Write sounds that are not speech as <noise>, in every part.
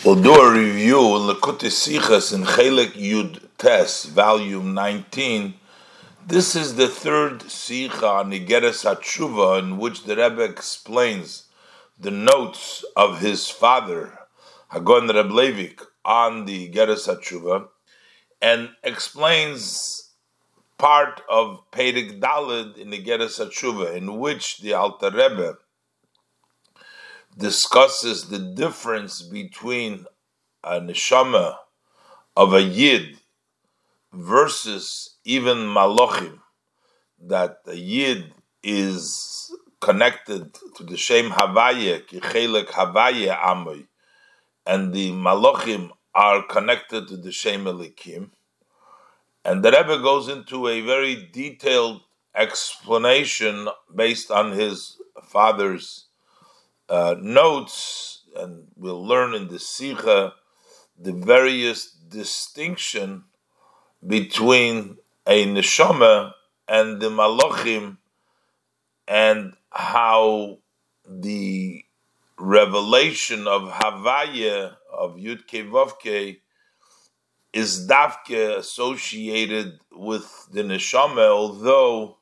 We'll do a review in Likkutei Sichas in Chelik Yud Tes, volume 19. This is the third Sicha on Igeres HaTshuva in which the Rebbe explains the notes of his father, Hagon Reb Levik, on the Igeres HaTshuva, and explains part of Perik Dalid in Igeres HaTshuva, in which the Alter Rebbe discusses the difference between a neshama of a yid versus even malachim, that a yid is connected to the same Havaya, kichelek Havaya Amoy, and the malachim are connected to the same Elikim. And the Rebbe goes into a very detailed explanation based on his father's uh, notes, and we'll learn in the Sikha the various distinction between a neshama and the malachim, and how the revelation of Havaya of Yudke Vavke is dafke associated with the neshama, although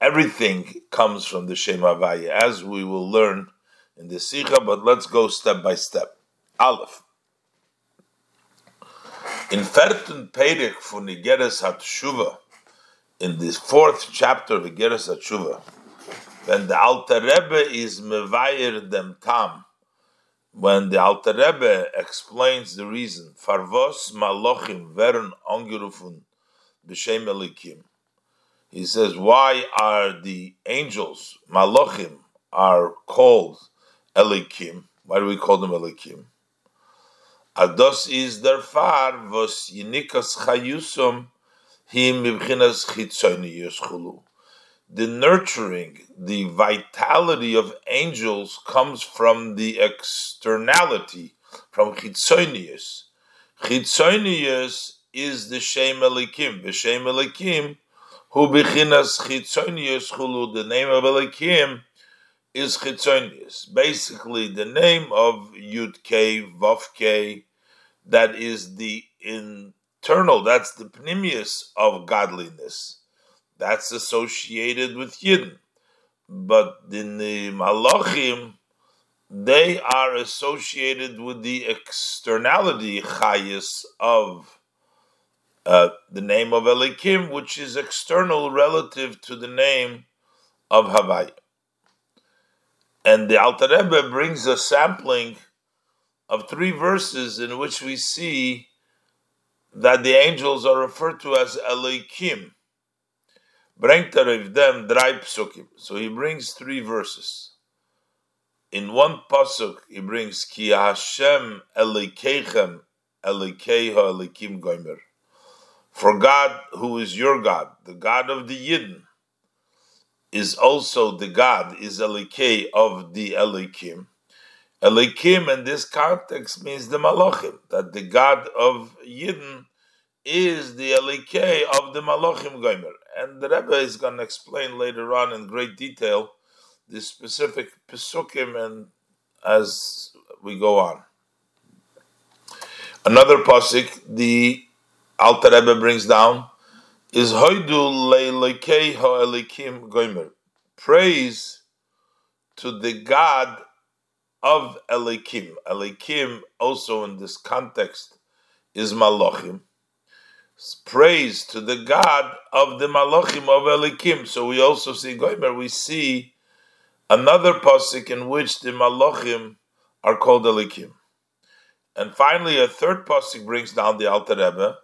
everything comes from the Shem Havaya, as we will learn in the Sikha, but let's go step by step. Aleph. In Fertun Perik for Nigeres HaTshuva, in the fourth chapter of Nigeres HaTshuva, when the Alter Rebbe is Mevayer dem Tam, when the Alter Rebbe explains the reason, Farvos Malochim Veren Ongerufun B'Shem Elikim, he says, why are the angels, Malachim, are called Elikim? Why do we call them Elikim? Ados is der far was yinikas chayusum him. The nurturing, the vitality of angels comes from the externality, from chitzonius. Chitzonius is the shem elikim. The shem elikim who bechinas chitzonius chulu. The name of Elikim is chitzonius. Basically, the name of Yud K that is the internal. That's the pnimius of godliness. That's associated with Yidden. But in the Malachim, they are associated with the externality chayis of uh, the name of Elikim, which is external relative to the name of Havaya. And the Alter Rebbe brings a sampling of three verses in which we see that the angels are referred to as Elikim. Brengt er them psukim. So he brings three verses. In one pasuk, he brings Ki Hashem Elikechem Elikeha Elikim Goimer. For God, who is your God, the God of the Yidden, is also the God, is Elikei of the Elikim. Elikim in this context means the Malachim, that the God of Yidden is the Elikei of the Malachim Goimer. And the Rebbe is going to explain later on in great detail the specific Pesukim and as we go on. Another Pasuk, the Alter Rebbe brings down is Hoidu Leilekei Ha'elikim Goimer. Praise to the God of Elikim. Elikim, also in this context, is Malachim. Praise to the God of the Malachim of Elikim. So we also see Goimer, we see another pasuk in which the Malachim are called Elikim. And finally, a third pasuk brings down the Alter Rebbe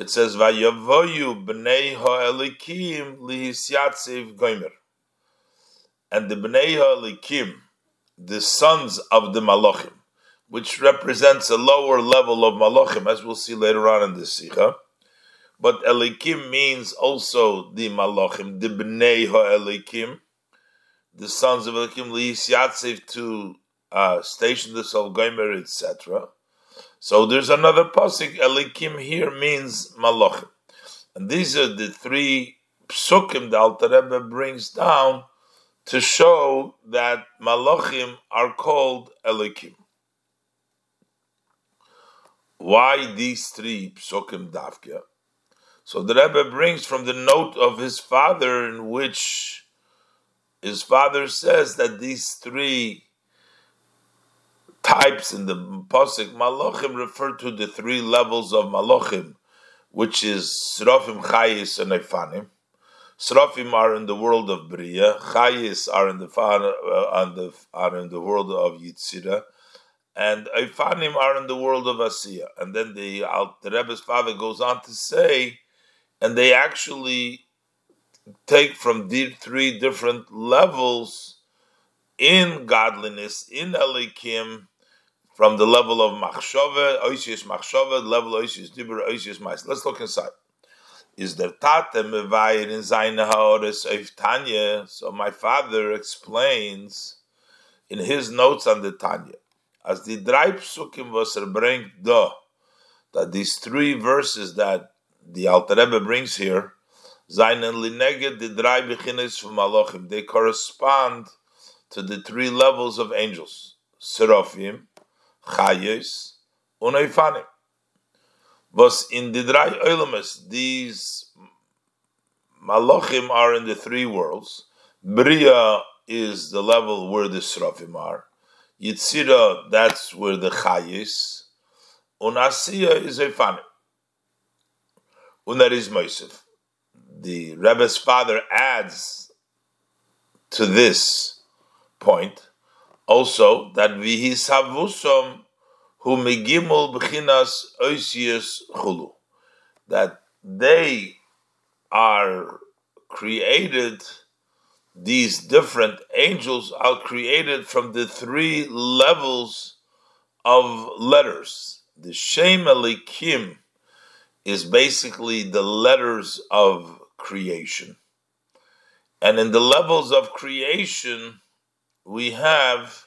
it says Vayavoyu b'nei ha'elikim lihisyatziv goimer. And the b'nei ha'elikim, the sons of the malachim, which represents a lower level of malachim, as we'll see later on in this sikha. But elikim means also the malachim, the b'nei ha'elikim, the sons of elikim lihisyatziv to uh, station the soul goimer, etc. So there's another pasuk. Elikim here means malachim, and these are the three psukim the Alter Rebbe brings down to show that malachim are called elikim. why these three psukim davka? So the Rebbe brings from the note of his father, in which his father says that these three types in the pasuk malachim refer to the three levels of malachim, which is srofim, chayis, and efanim. Srafim are in the world of Bria, Chayis are in the uh, are in the world of Yitzira, and Ifanim are in the world of Asiya. And then the, the Rebbe's father goes on to say, and they actually take from three different levels in godliness, in Elikim, from the level of Machshove, Oisius Machshove, level Oisius Dibur, Oisius Mais. Let's look inside is there Tate mevayir in seine Haores of Tanya. So my father explains in his notes on the Tanya, as the drei psukim was bringt da, that these three verses that the Alter Rebbe brings here, seinen linege the drei beginnes from Malachim, they correspond to the three levels of angels, Seraphim, Chayes, and Eifanim was in the dry Oilamas, these Malachim are in the three worlds. Bria is the level where the Seraphim are. Yitzira, that's where the Chayis. Unasiya is Eifanim. That is Moisef. The Rebbe's father adds to this point also that Vihisavusom who megimul b'chinas oisius chulu, that they are created. These different angels are created from the three levels of letters. The Shem Elikim is basically the letters of creation. And in the levels of creation, we have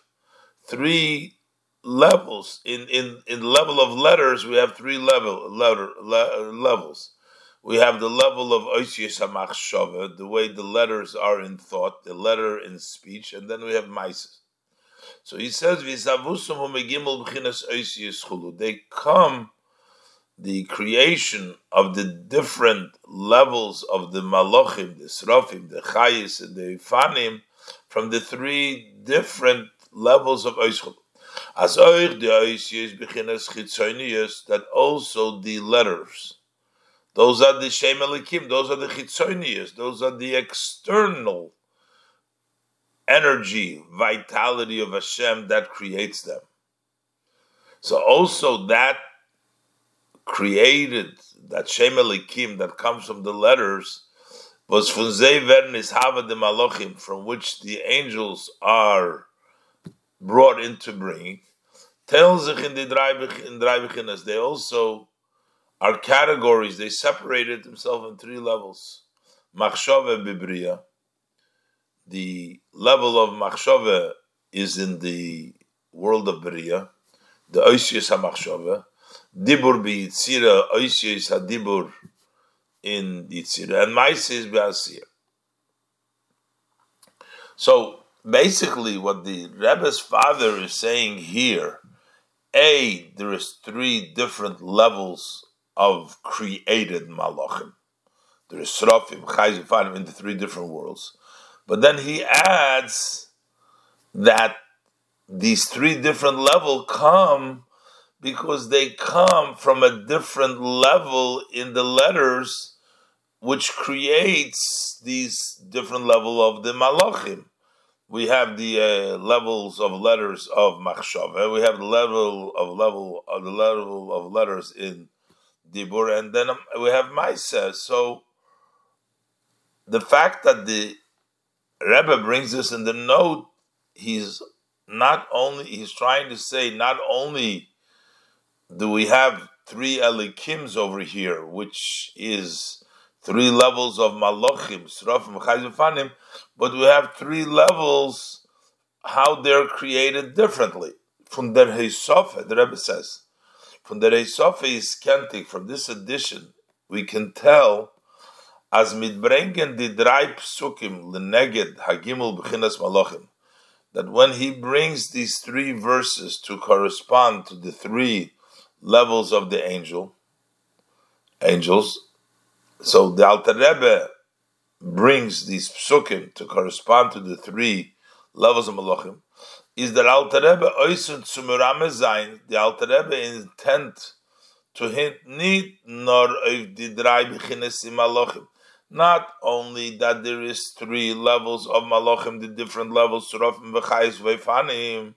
three levels. In in in level of letters we have three level letter le, levels. We have the level of hamachshava the way the letters are in thought the letter in speech and then we have mice so he says they come the creation of the different levels of the malachim the srafim the chayis and the ifanim from the three different levels of oisius as euch the Oisius beginnes chitzonius, that also the letters, those are the Shem Elikim, those are the chitzonius, those are the external energy, vitality of Hashem that creates them. So also that created, that Shem Elikim that comes from the letters, was von Vernis Hava de Malachim, from which the angels are brought into bringing. Tells in the drei they also are categories. They separated themselves in three levels. Machshove bibriya. The level of machshove is in the world of Bria, the Oisius HaMachshove, Dibur Yitzira, Oisius HaDibur in Yitzira, and Maisi is Be'asir. So, basically what the Rebbe's father is saying here, A, there is three different levels of created malachim. There is Srafim, Chayzifanim in the three different worlds. But then he adds that these three different levels come because they come from a different level in the letters which creates these different level of the malachim we have the uh, levels of letters of machshava. We have the level of level of the level of letters in dibur, and then um, we have ma'isa. So the fact that the Rebbe brings this in the note, he's not only he's trying to say not only do we have three elikims over here, which is three levels of malachim, srafim, but we have three levels how they're created differently. From der Heisofe, the Rebbe says, from der Heisofe is kentik, from this edition, we can tell as mitbrengen di drei psukim leneged hagimul b'chinas malachim, that when he brings these three verses to correspond to the three levels of the angel, angels. So the Alter Rebbe brings these psukim to correspond to the three levels of Malachim. Is that Alter Rebbe oisen zum sein? The Alter Rebbe intent to hint nit nor of the drei beginnes in Malachim. Not only that there is three levels of Malachim, the different levels, Surafim v'chayis v'fanim,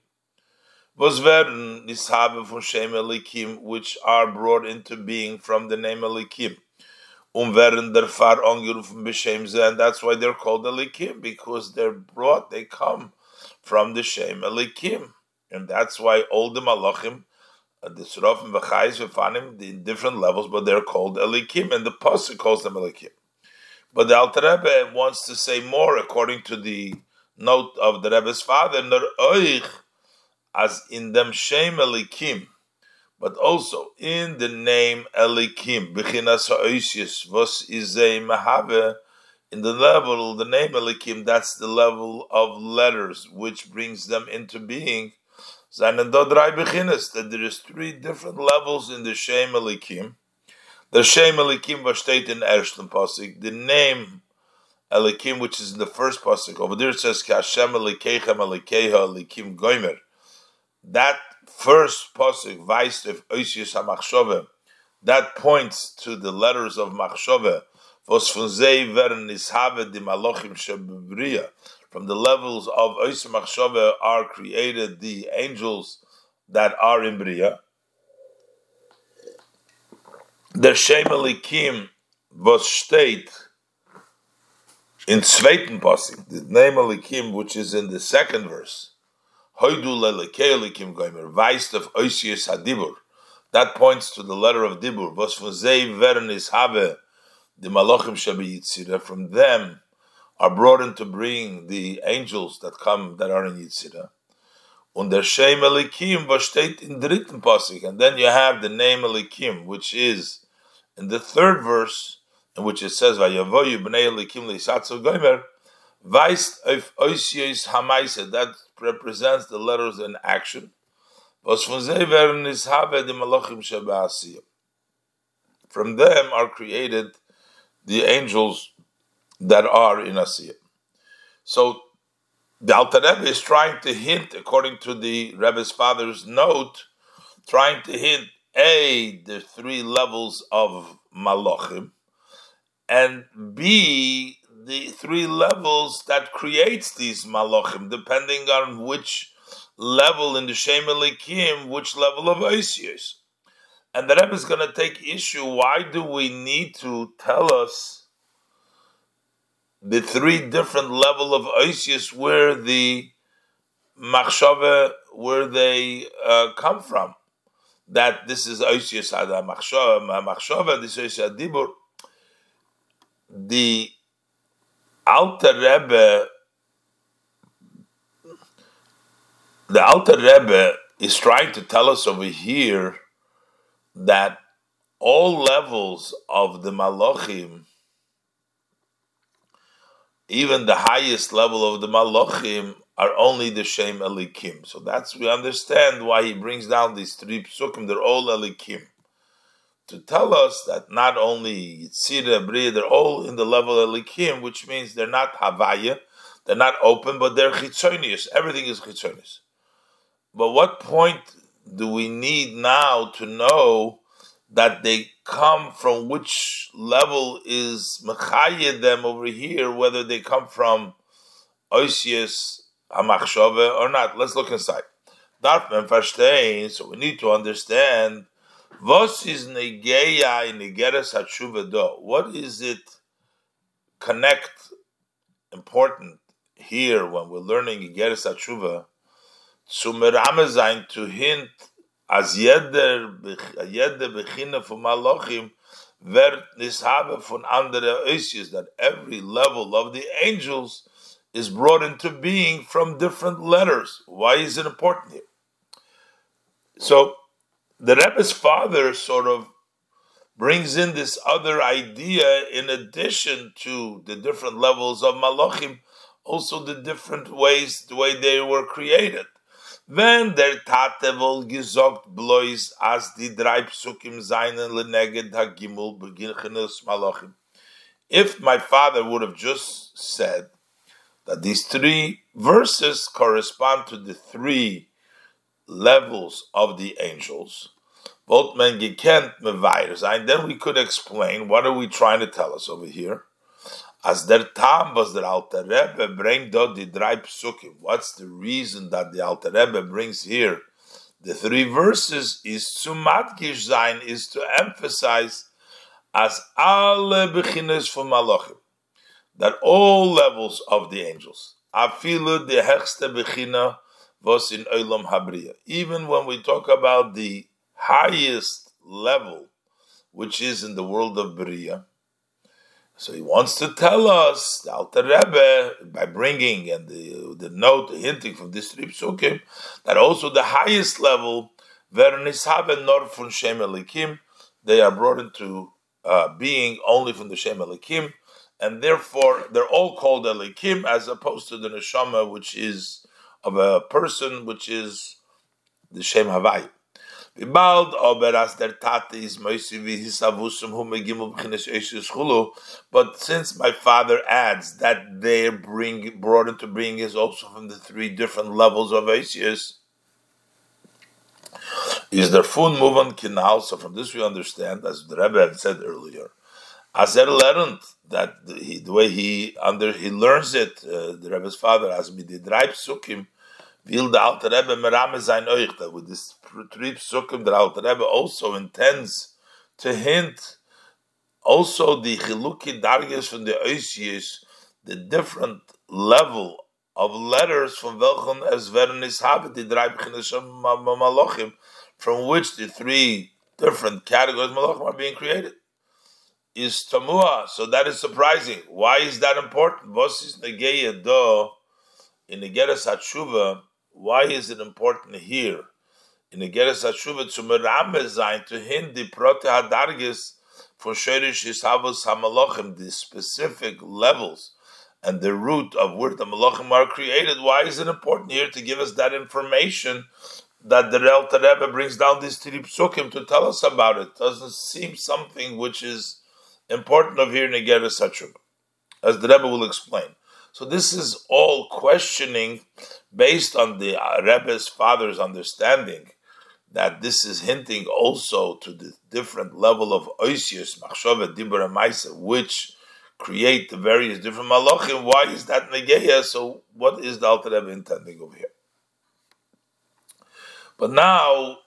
was nishabe von Elikim, which are brought into being from the name Elikim. Um der Far angerufen b'Shem and that's why they're called Elikim, because they're brought, they come from the Shem Elikim. And that's why all the Malachim, uh, the Surafim v'chayis v'fanim, the in different levels, but they're called Elikim, and the Pasuk calls them Elikim. But the Alter Rebbe wants to say more, according to the note of the Rebbe's father, Nor oich as in them Shem Elikim, but also in the name Elikim, Bechinas Ha'oisius, Vos Izei Mahave, in the level, the name Elikim, that's the level of letters which brings them into being. That there is three different levels in the Shem Elikim. The Shem Elikim was stated in Ershton Pasik. The name Elikim, which is in the first Pasik, over there it says Kashem Elikechem Elikeha Elikim Goimer that first pasuk, Vais of Oisius HaMachshove, that points to the letters of Machshove, Vos von Zei werden ishave di Malochim Shebebriya. From the levels of Oisius Machshove are created the angels that are in Bria. Der Shem Elikim was state in zweiten Pasuk, the name Elikim, which is in the second verse, That points to the letter of Dibur. Vernis the. From them are brought in to bring the angels that come that are in Yitzira. Elikim in dritten. And then you have the name Elikim, which is in the third verse, in which it says, Weist of Oisius Hamaisa, that represents the letters in action. From them are created the angels that are in Asiya. So the Alter Rebbe is trying to hint, according to the Rebbe's father's note, trying to hint a the three levels of Malachim, and b the three levels that creates these malachim, depending on which level in the Shem Elikim, which level of Oisius. And the Rebbe is going to take issue. Why do we need to tell us the three different level of Oisius where the machshava, where they uh, come from? That this is Oisius ad machshava, this is Oisius dibur. The Alter Rebbe, the Alter Rebbe is trying to tell us over here that all levels of the Malachim, even the highest level of the Malachim, are only the Shem Elikim. So that's we understand why he brings down these three psukim. They're all Elikim to tell us that not only Yitzira, Bria, they're all in the level of Likim, which means they're not Havaya, they're not open, but they're Chitzonius. Everything is Chitzonius. But what point do we need now to know that they come from which level is Mechayed them over here, whether they come from Oisius, Amachshove, or not? Let's look inside. Darf verstehen, so we need to understand what is negeya negeres? What is it connect important here when we're learning negeres hatshuva zu merame to hint as jeder jede beginne von malachim wird nishabe von andere oisius that every level of the angels is brought into being from different letters. Why is it important here? So the Rebbe's father sort of brings in this other idea in addition to the different levels of malachim, also the different ways, the way they were created. Wenn der Tate wohl gesagt as die drei Psukim seinen leneged hagimul beginchenes malachim. If my father would have just said that these three verses correspond to the three levels of the angels, then we could explain what are we trying to tell us over here. As der Tam was der Alter Rebbe bring dort die Psukim. What's the reason that the Alter Rebbe brings here the three verses is matgish sein, is to emphasize as alle beginners from Malachim, that all levels of the angels, afilu the hechste bechina was in Olam Habriya. Even when we talk about the highest level, which is in the world of Bria, so he wants to tell us, the Alter Rebbe, by bringing and the, the note hinting from this three psukim, that also the highest level, nor from Shem Elikim, they are brought into uh, being only from the Shem Elikim, and therefore they're all called Elikim, as opposed to the Neshama, which is of a person, which is the Shem Havai. But since my father adds that they bring brought into being is also from the three different levels of Eishus, is der fun move kinal. So from this we understand, as the Rebbe had said earlier, as er learned that the, the way he under he learns it, uh, the Rebbe's father as drei psukim will the Alter Rebbe with this three psukim the Alter Rebbe also intends to hint also the chiluki dargis from the oisius the different level of letters from welchen as vernis have the drei malachim from which the three different categories malachim are being created. Is tamua so that is surprising. Why is that important? Was is negeya do in the Geras Hatshuva why is it important here in the Geras Hashuva to merame sein to hint the prote hadargis for sherish hisavos hamalachim the specific levels and the root of where the malachim are created? Why is it important here to give us that information that the Rel Rebbe brings down these three psukim to tell us about it? Doesn't seem something which is important of here in the Geras Hashuva, as the Rebbe will explain. So this is all questioning based on the uh, Rebbe's father's understanding that this is hinting also to the different level of oisius, machshava, dibur, and maisa, which create the various different malachim. Why is that negeya? So what is the Alter Rebbe intending over here? But now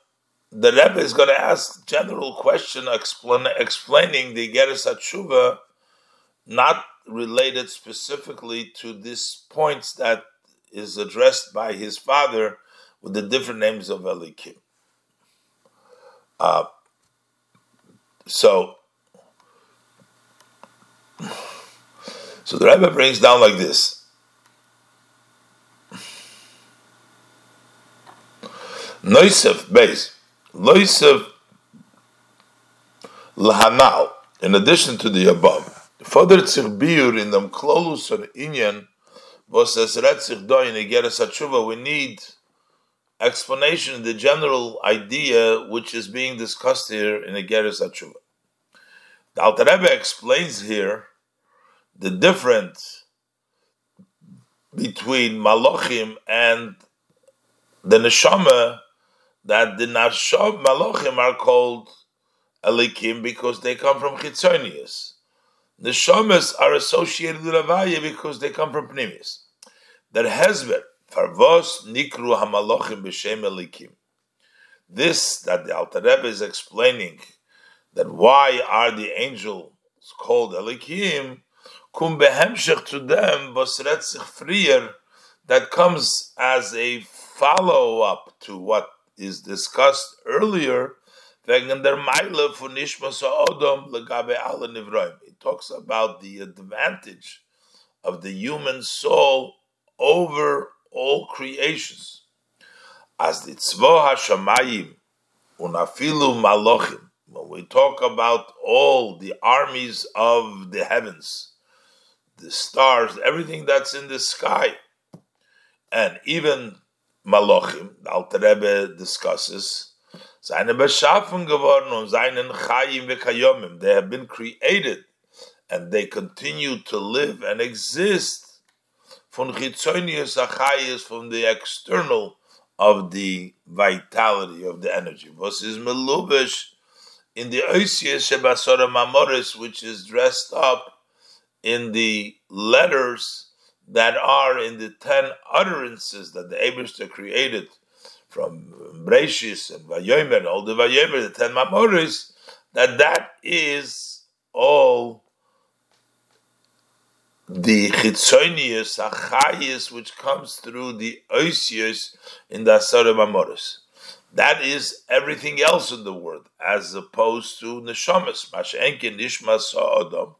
the Rebbe is going to ask general question explain, explaining the Geras Hatshuva, not related specifically to these points that is addressed by his father with the different names of Elikim. Uh, so, so the Rebbe brings down like this. Noisef base, Loisef lahanal. In addition to the above, Fodert sich biur in dem klolus or inyan was es redt sich do in Igeres we need explanation, the general idea which is being discussed here in Igeres HaTshuva. The Alter Rebbe explains here the difference between Malachim and the Neshama, that the Nasham Malachim are called Elikim because they come from Chitzonius the shamas are associated with Avaya because they come from Pneumius. That Hezber, Farvos Nikru Hamalochim B'Shem Elikim. This that the Alter Rebbe is explaining that why are the angels called Elikim? Kum behemshech to them bosret sich frier that comes as a follow up to what is discussed earlier wegen der Meile Nishmas Odom legabe alle Nivroim. Talks about the advantage of the human soul over all creations. As the Tzvo HaShamayim unafilu Malochim, when we talk about all the armies of the heavens, the stars, everything that's in the sky, and even Malochim, Alter Rebbe discusses, seine beschaffen geworden. They have been created and they continue to live and exist from chitzonius achayis, from the external of the vitality of the energy. Was is melubish in the oisius shebasora mamoris, which is dressed up in the letters that are in the ten utterances that the Abishter created from Breshis and Vayomer, all the Vayomer, the ten Mamoris, that that is all the chitzonius, achayis, which comes through the oisius in the Asara Mamoris. That is everything else in the world, as opposed to neshamas, mashenkin nishmas adam,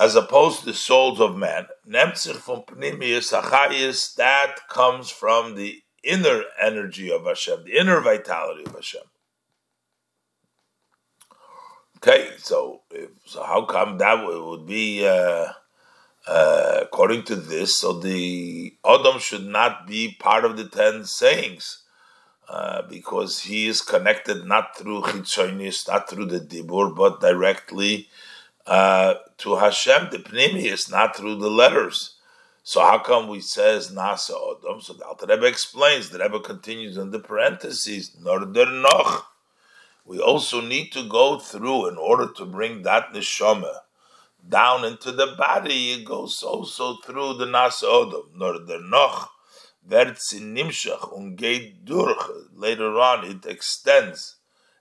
as opposed to the souls of man. Nemtzich from pnimius achayis, that comes from the inner energy of Hashem, the inner vitality of Hashem. Okay, so if, so how come that would be uh, uh, according to this? So the Adam should not be part of the ten sayings. Uh, because he is connected not through chitzonis, not through the dibur, but directly uh, to Hashem, the pnimius, not through the letters. So how come we says nasa odom? So the Alter Rebbe explains. The Rebbe continues in the parentheses. Norder noch. We also need to go through in order to bring that neshama down into the body. It goes also through the nasa odom. Norder noch. Vertz in nimshach und geht durch. Later on, it extends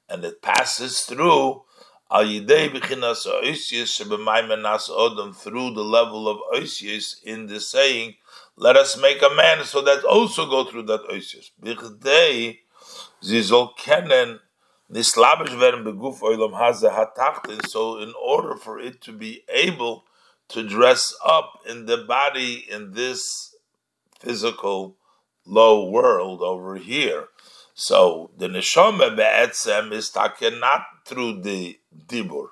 and it passes through al yidei b'chinas oisius sheb'maymenas odom through the level of oisius in the saying, let us make a man, so that also go through that oisius. B'chdei zizol kenen so in order for it to be able to dress up in the body in this physical low world over here. So the neshama be'etzem is taken not through the dibur.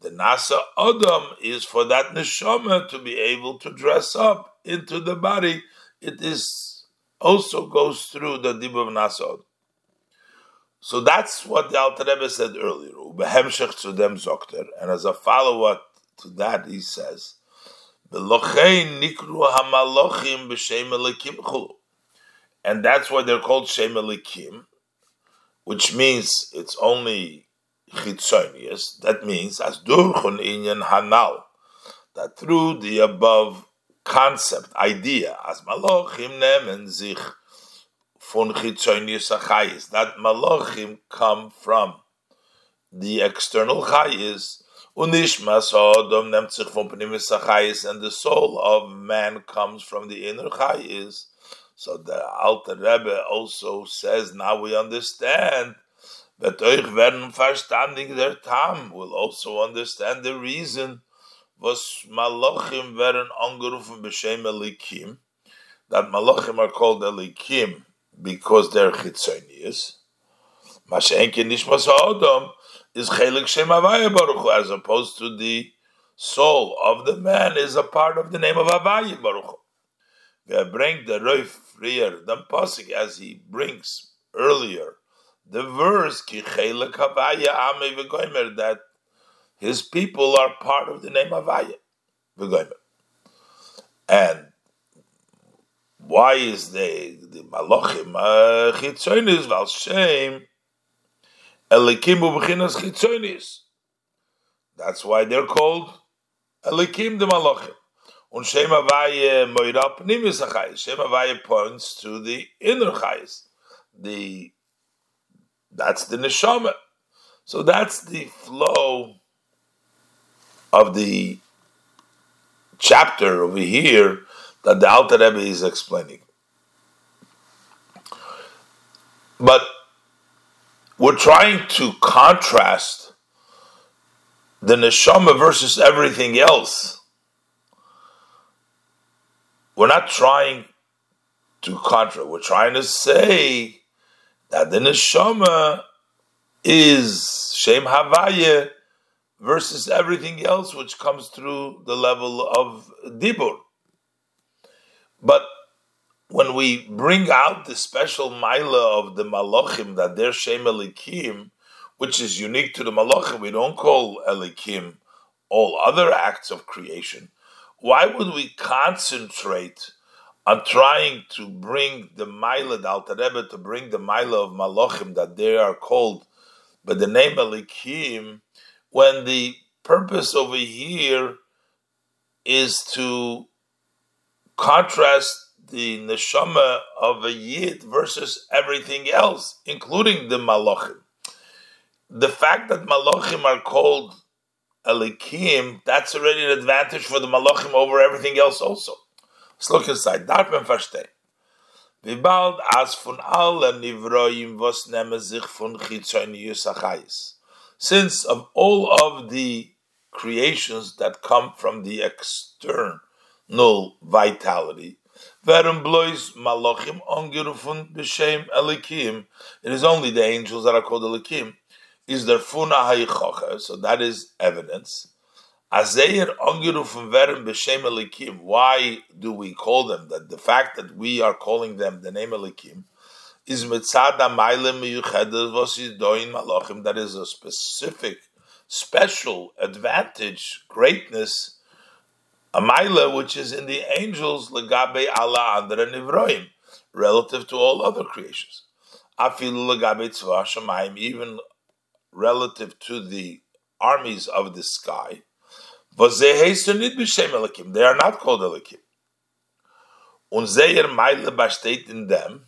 The nasa adam is for that neshama to be able to dress up into the body. It is also goes through the dibur of nasa adam. So that's what the Alter Rebbe said earlier. to them and as a follow-up to that, he says, nikru hamalochim and that's why they're called Shem Elikim, which means it's only chitzonius. That means as durchun inyan hanal, that through the above concept, idea, as malochim nemen zich that malochim come from the external chayis, and the soul of man comes from the inner chayis. So the Alter Rebbe also says, now we understand that euch werden verstandig Tam. Will also understand the reason was Malachim werden angerufen b'shem Elikim, that Malachim are called Elikim because they're chitzonius. Mashenke nishmas ha'odom is chelik shem Havaya Baruch as opposed to the soul of the man is a part of the name of Havaya Baruch bring the Roif freer than Pasik as he brings earlier the verse ki chelik avaya ame v'goymer that his people are part of the name Avaya And why is they the Malachim uh, Chitzonis Val Shem Elikim Ubechinas Chitzonis? That's why they're called Elikim the Malachim. Und Shem Havaya Moira Pnimis HaChayis. Shem Havaya points to the inner Chayis. The, that's the Neshama. So that's the flow of the chapter over here that the Alter Rebbe is explaining. But we're trying to contrast the neshama versus everything else we're not trying to contra. We're trying to say that the neshama is shem havaya versus everything else which comes through the level of dibur. But when we bring out the special Maila of the Malachim, that they're Shem Elikim, which is unique to the Malachim, we don't call Elikim all other acts of creation. Why would we concentrate on trying to bring the Maila, the Alter Rebbe, to bring the Maila of Malachim, that they are called by the name Elikim, when the purpose over here is to contrast the neshama of a yid versus everything else, including the malachim. The fact that malachim are called elikim, that's already an advantage for the malachim over everything else also. Let's look inside. Darf man verstehen. As von nivroim was sich von. Since of all of the creations that come from the external vitality, Verum blois malachim ongerufen b'shem elikim. It is only the angels that are called elikim. Is there funa hayichocha? So that is evidence. Azeir ongerufen verum b'shem elikim. Why do we call them? That the fact that we are calling them the name elikim is mitzada mailim miyuchedes vos doin malachim. That is a specific, special advantage, greatness a which is in the angels legabe Allah under nivroim, relative to all other creations. Afilu legabe tzva even relative to the armies of the sky. They are not called elikim. Und seher meile in them,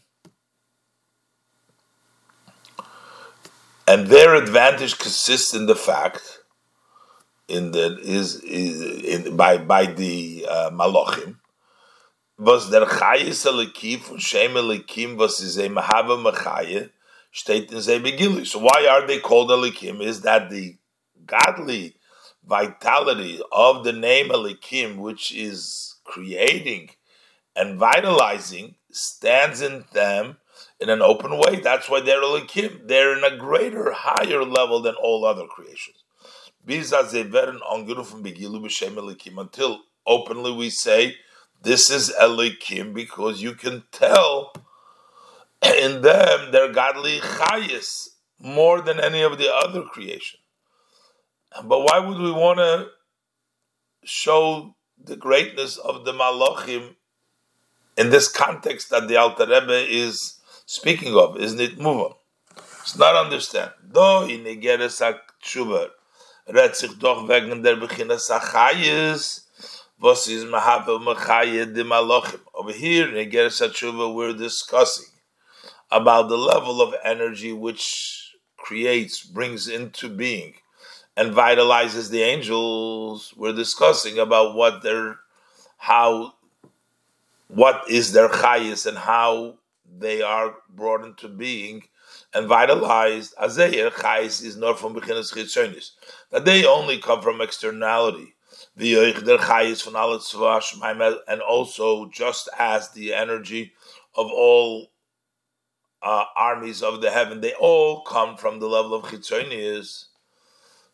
and their advantage consists in the fact in the is, is in, by by the uh, malachim was der chayis alikim von shem alikim was is a mahava machaye steht in ze begilu. So why are they called alikim? Is that the godly vitality of the name alikim, which is creating and vitalizing, stands in them in an open way. That's why they're alikim. They're in a greater, higher level than all other creations until openly we say this is Elikim because you can tell <clears throat> in them they're godly chayis more than any of the other creation. But why would we want to show the greatness of the Malachim in this context that the Alter Rebbe is speaking of? Isn't it move It's not understand. Though in Igeres redt sich doch wegen der Sachayes, was Mahavel de. Over here in Geras Hatshuva, we're discussing about the level of energy which creates, brings into being, and vitalizes the angels. We're discussing about what their, how, what is their chayis and how they are brought into being and vitalized. Azeir chayis is not from beginnes chitzonis that they only come from externality. And also, just as the energy of all uh, armies of the heaven, they all come from the level of chitzonius.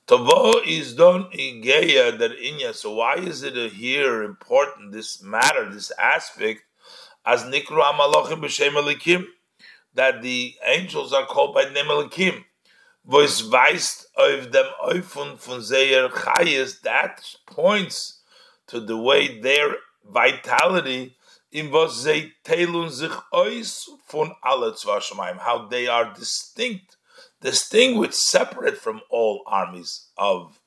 Tavo is done igeya that inya. So why is it here important? This matter, this aspect, as nikru amalachim b'shem that the angels are called by name elikim es weist auf dem Eufun von Seher Chayes, that points to the way their vitality in was they teilun sich ois von alle Zwashamayim, how they are distinct, distinguished, separate from all armies of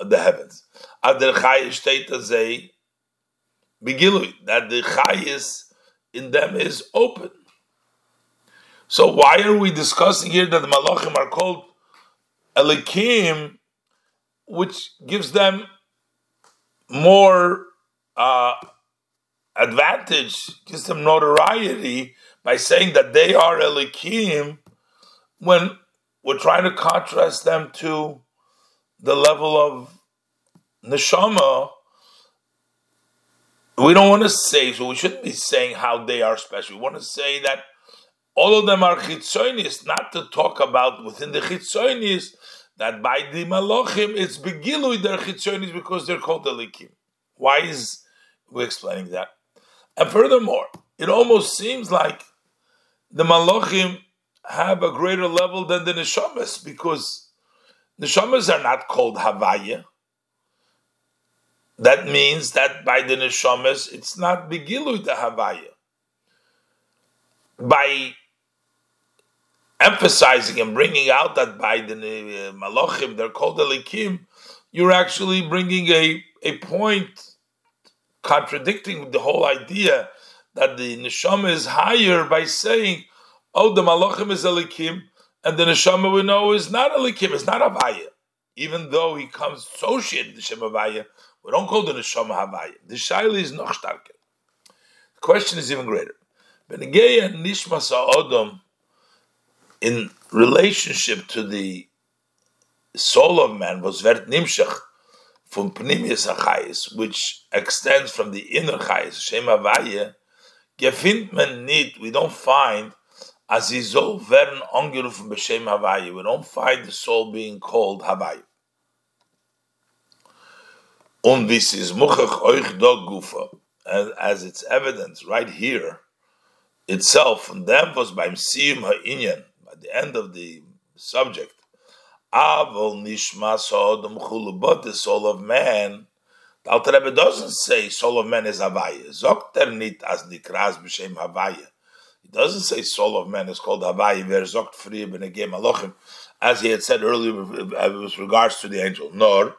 the heavens. Ad der Chayes steht that the Chayes in them is open. So why are we discussing here that the Malachim are called Elikim, which gives them more uh, advantage, gives them notoriety by saying that they are Elikim when we're trying to contrast them to the level of neshama. We don't want to say, so we shouldn't be saying how they are special. We want to say that all of them are chitzonis, not to talk about within the chitzonis that by the malachim it's begilui their chitzonis because they're called elikim. Why is we explaining that? And furthermore, it almost seems like the Malachim have a greater level than the Neshamas because Neshamas are not called Havaya. That means that by the Neshamas, it's not Begilu the Havaya. By emphasizing and bringing out that by the uh, Malachim, they're called Elikim, you're actually bringing a, a point contradicting the whole idea that the neshama is higher by saying, "Oh, the malachim is elikim," and the neshama we know is not elikim, it's not avaya. Even though he comes associated with the shem avaya, we don't call the neshama havaya. The shaila is noch. The question is even greater. Benegeya nishmas odom in relationship to the soul of man was vert nimshach from pnimius achayis, which extends from the inner chayis, shem avaya gefindt man nit, we don't find as he soll werden angerufen b'shem Havaya. We don't find the soul being called Havaya. Und this is muchach euch dog gufa, as it's evidence right here itself, and them was beim siyum ha'inyan, by the end of the subject, avol nishma sodom chulu, but the soul of man, the Alter Rebbe doesn't say soul of man is Havaya. Zogt er nit as nikras b'shem Havaya. He doesn't say soul of man is called Havaya. Ver zogt friye b'negem alochim, as he had said earlier with regards to the angel. Nor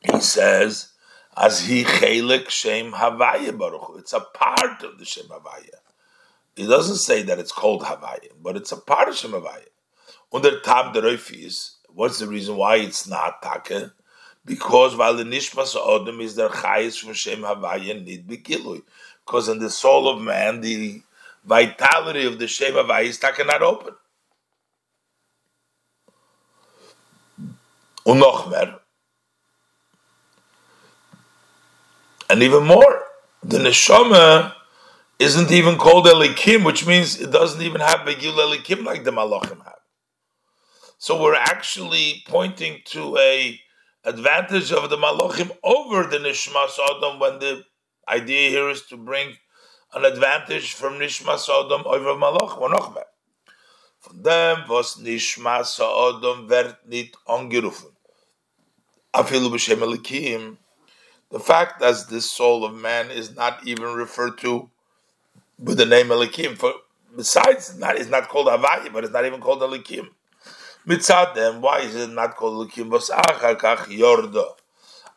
he says as he chelik shem Havaya baruch. It's a part of the shem Havaya. He doesn't say that it's called Havaya, but it's a part of Havaya. Under Tam the what's the reason why it's not Take? because while the nishmas odom is their chayis from Shem need begilui. Because in the soul of man, the vitality of the Shem Havaya is taken not open. Unochmer. And even more, the neshama isn't even called elikim, which means it doesn't even have begil elikim like the malachim have. So we're actually pointing to a advantage of the Malachim over the Nishmas Adam when the idea here is to bring an advantage from Nishmas Adam over Malach or Von dem, was Nishmas Adam wird nicht angerufen. Afilu b'shem elikim, the fact that the soul of man is not even referred to with the name Elikim, for besides not it's not called Havaya, but it's not even called Elikim. Mitzad them, why is it not called Lukim Bos Achar Kach Yordo?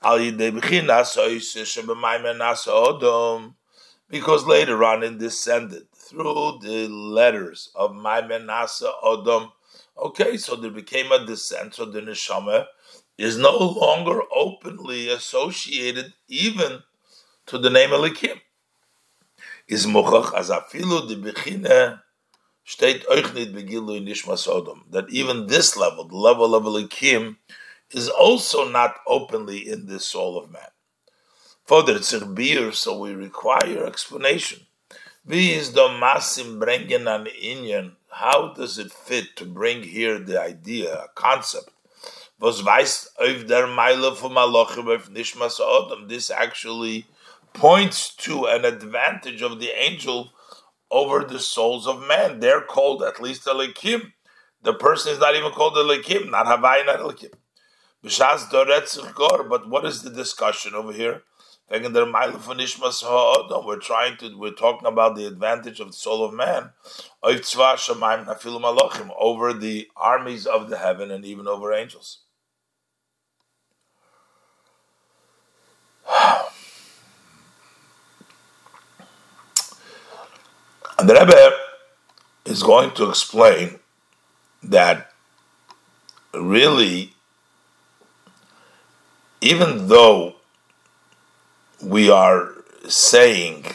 Al because later on it descended through the letters of Maimen Nasa Odom. Okay, so there became a descent, so the Neshama is no longer openly associated even to the name Elikim. Is Mochach as afilu de Bechine steht euch nicht begilu in Nishmas Odom, that even this level, the level of Elikim, is also not openly in the soul of man. Further, beer, so we require explanation. Wie is the masim bringen an inyan? How does it fit to bring here the idea, a concept? Was weist auf der Meile von Malachim auf Nishmas? This actually points to an advantage of the angel over the souls of men. They're called at least Elikim. The person is not even called Elikim, not Havai, not Elikim. But what is the discussion over here? We're trying to, we're talking about the advantage of the soul of man over the armies of the heaven and even over angels. <sighs> And the Rebbe is going to explain that really, even though we are saying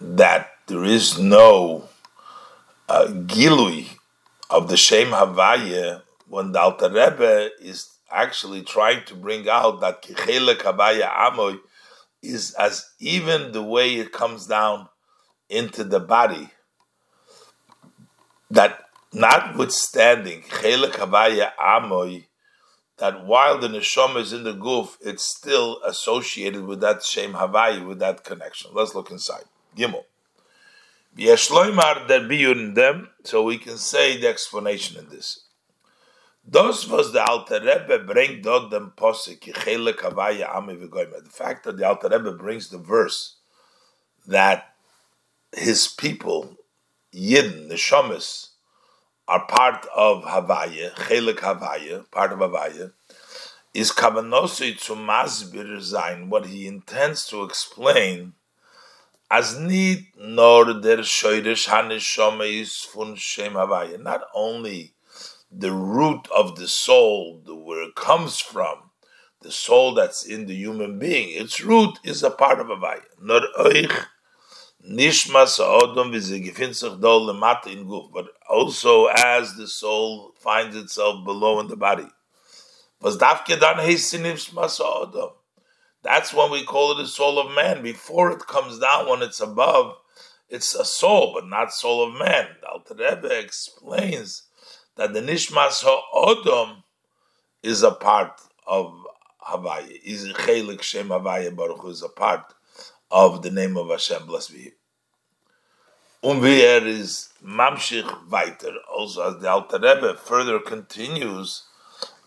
that there is no uh, gilui of the Shem Havaya, when the Alter Rebbe is actually trying to bring out that Kichele Kabaya Amoy is as even the way it comes down into the body that notwithstanding havaya amoy, that while the neshama is in the goof, it's still associated with that shem Havaya, with that connection. Let's look inside. Gimel. der biyun them, so we can say the explanation in this. Das was the Alter Rebbe bring dort dem Posik, Kavaya Ami The fact that the Alter Rebbe brings the verse that his people, Yidden, the Neshamis, are part of Havaya, Chelik Havaya, part of Havaya, is Kavanosi to Masbir Zain, what he intends to explain as need nor der Shoirish Hanishome is fun Shem Havaya. Not only the root of the soul, where it comes from, the soul that's in the human being, its root is a part of Havaya. Nor oich Nishmas Odom in Guf, but also as the soul finds itself below in the body. That's when we call it the soul of man. Before it comes down, when it's above, it's a soul, but not soul of man. Alter Rebbe explains that the Nishmas Odom is a part of Havaya. Is Chelik Shem Havaya Baruch is a part of the name of Hashem, blessed be Him. Und wie er is mamshich weiter, also as the Alter Rebbe further continues,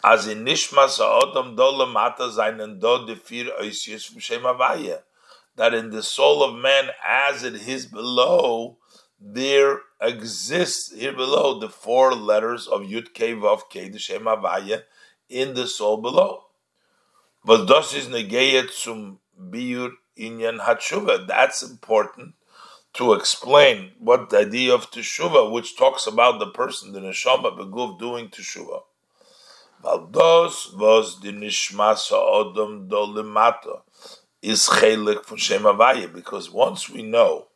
as in Nishmas ha'odam dole mata seinen do de vier oisius from Shem Havaya, that in the soul of man, as it is below, there exists here below the four letters of Yud Kei Vav Kei, the Shem Havaya, in the soul below. But das is negeyet zum biur inyan hatshuva. That's important to explain what the idea of teshuva, which talks about the person, the neshama beguf, doing teshuva. Valdos was the nishmas ha'odom dolimata is chelik for Shem Havaya, because once we know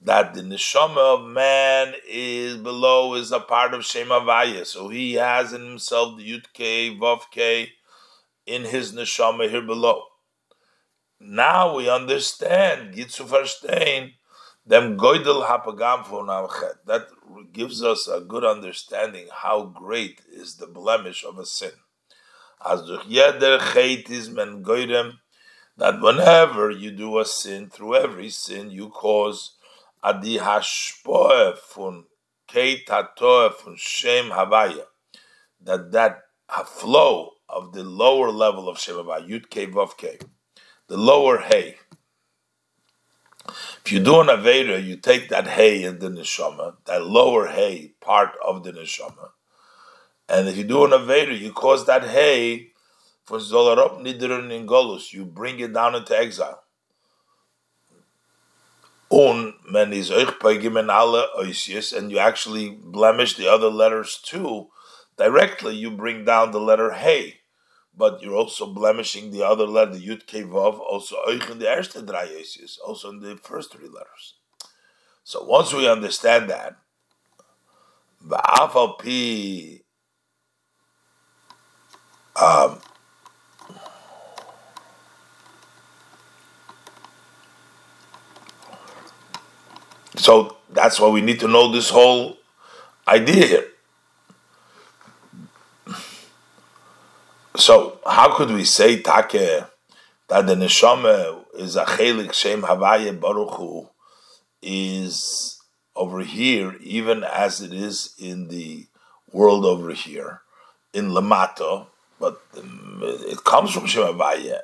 that the neshama of man is below is a part of Shem Havaya, so he has in himself the Yud K, Vav K, in his neshama here below. Now we understand, Gitzu verstehen, them goydel hapagam That gives us a good understanding how great is the blemish of a sin. As is men that whenever you do a sin, through every sin you cause adi hashpoe fun hatoe fun shem havaya, that that flow of the lower level of shem havaya, yud kei vav kei, the lower hay, if you do an Aveira, you take that hay in the neshama, that lower hay part of the neshama, and if you do an Aveira, you cause that hay for Zolarop Nidrun in Golus, you bring it down into exile. Un is and you actually blemish the other letters too. Directly, you bring down the letter hey but you're also blemishing the other letter, the Yud Kevav, also in the erste also in the first three letters. So once we understand that, Va'afal Pi, um, so that's why we need to know this whole idea here. So how could we say take that the neshama is a chelik shem havaya baruch Hu, is over here, even as it is in the world over here, in Lamato, but it comes from Shem Havaya,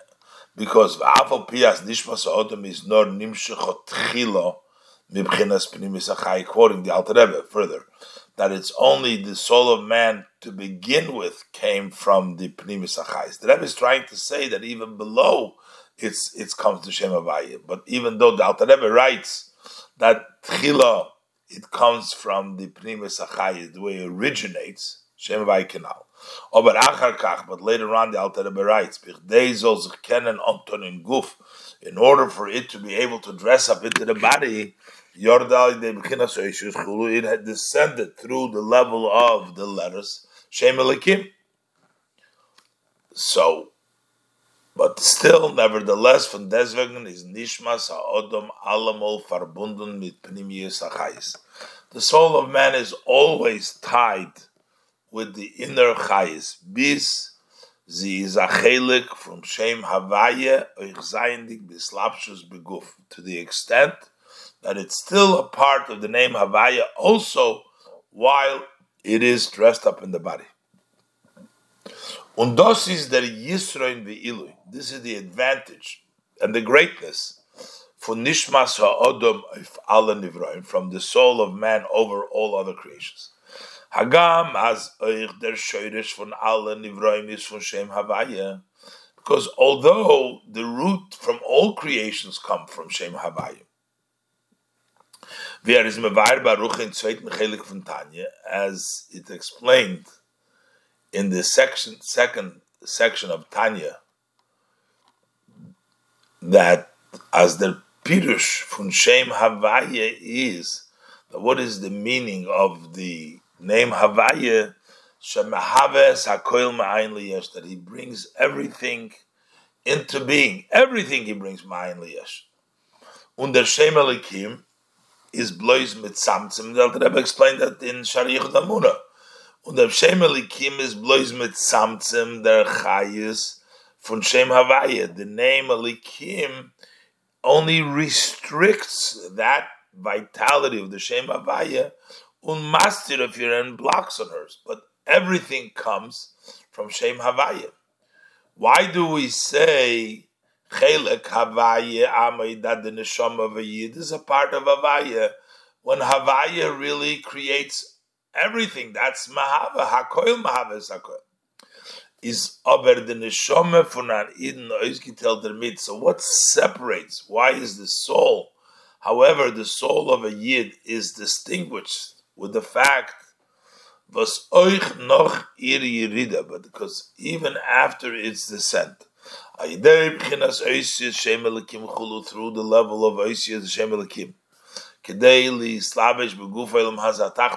because v'afal pias nishmas odom is nor nimshechot chilo mibchinas pnimis quoting the Alter Rebbe further that it's only the soul of man to begin with came from the Pnimis Achais. The Rebbe is trying to say that even below it's it comes to Shem Havaya. But even though the Alter Rebbe writes that Tchila, it comes from the Pnimis Achais, the way it originates, Shem Havaya Canal. But later on, the Alter Rebbe writes, in order for it to be able to dress up into the body, Yordal de Bechinas Oishus Chulu, it had descended through the level of the letters Shem. So, but still, nevertheless, von deswegen is Nishmas Ha'odom Alamol verbunden mit Pnimius Achayis. The soul of man is always tied with the inner Chayis, bis sie is chelik from Shem Havaya euch zayendig bislapshus beguf, to the extent that it's still a part of the name Havaya also while it is dressed up in the body. Und das ist der Yisroin Ilui. This is the advantage and the greatness for Nishmas Ha'odom if Allah Nivroim, from the soul of man over all other creations. Hagam as euch der Sheirish von Allah Nivroim is von Shem Havaya. Because although the root from all creations come from Shem Havaya, Wer is baruch in zweiten chelik von Tanya, as it explained in the section second section of Tanya, that as the pirush von Shem Havaya is, that what is the meaning of the name Havaya? That he brings everything into being. Everything he brings ma'ayin. Under Shem Elikim, is blois mit samtzim. The Alter Rebbe explained that in Shariach Damuna. Und der Shem Elikim is blois mit samtzim der chayis von Shem Havaya. The name Elikim only restricts that vitality of the Shem Havaya un mastir of your and blocks on hers. But everything comes from Shem Havaya. Why do we say Chelek Havaya that the neshama of a yid is a part of Havaya. When Havaya really creates everything, that's Mahava. Hakoil Mahava is Hakoil. Is aber the neshama von an iden oisgitel der mit. So what separates? Why is the soul? However, the soul of a yid is distinguished with the fact was euch noch ir yirida, but because even after its descent, through the level of Oisias Shem Elikim.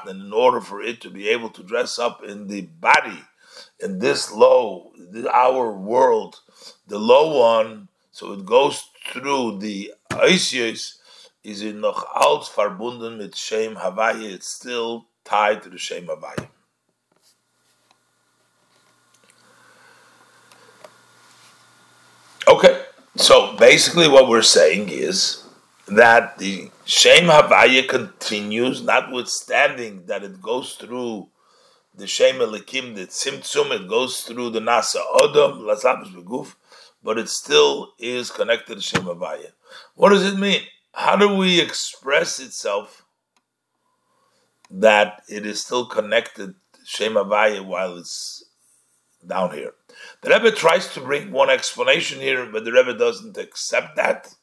In order for it to be able to dress up in the body, in this low, our world, the low one, so it goes through the Oisias, is in noch alt verbunden mit Shem Havaya, it's still tied to the Shem Havaya. Okay, so basically what we're saying is that the Shem Havaya continues, notwithstanding that it goes through the Shem Elikim, the Tzimtzum, it goes through the Nasa Odom, Lazabus Beguf, but it still is connected to Shem Havaya. What does it mean? How do we express itself that it is still connected to Shem Havaya while it's down here? The Rebbe tries to bring one explanation here, but the Rebbe doesn't accept that.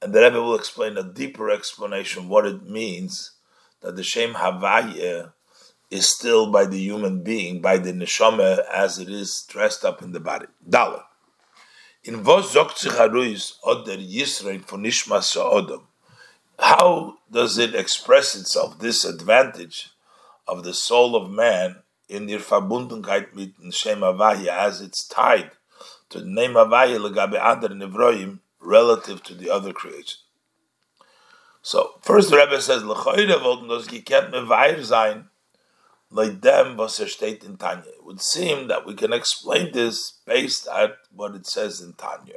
And the Rebbe will explain a deeper explanation what it means that the Shem Havaya is still by the human being, by the neshama, as it is dressed up in the body. Dalet. In Yisrael. How does it express itself, this advantage of the soul of man in their Verbundenheit mit dem Shem as it's tied to the name Havaya legabe Adar Nevroim relative to the other creation. So, first the Rebbe says, L'choyre wollten das gekent mevair sein, like them was er steht in Tanya. It would seem that we can explain this based on what it says in Tanya.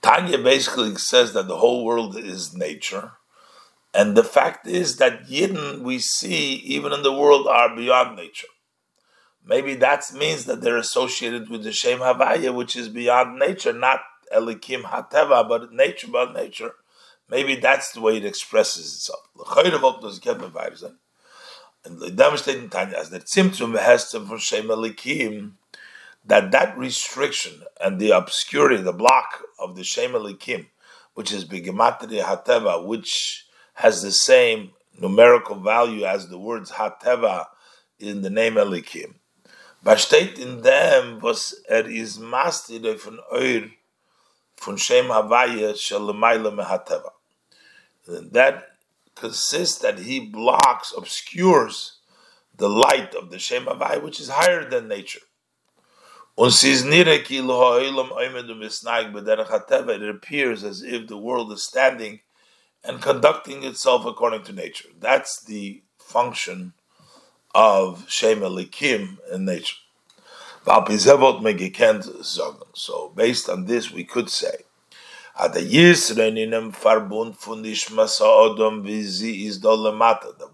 Tanya basically says that the whole world is nature, and the fact is that Yidden we see even in the world are beyond nature. Maybe that means that they're associated with the Shem Havaya, which is beyond nature, not Elikim Hateva, but nature beyond nature. Maybe that's the way it expresses itself. And the demonstrating Tanya as the Tzimtzum Hestem from Shem Elikim, that that restriction and the obscurity, the block of the Shem Elikim, which is Bigematri Hateva, which has the same numerical value as the words Hateva in the name Elikim. But in them was er is mastir von Eir von Shem Havaya Shalamayla Mehateva. That consists that he blocks, obscures the light of the Shem Havaya, which is higher than nature. It appears as if the world is standing and conducting itself according to nature. That's the function of Shem Elikim in nature. So based on this, we could say, that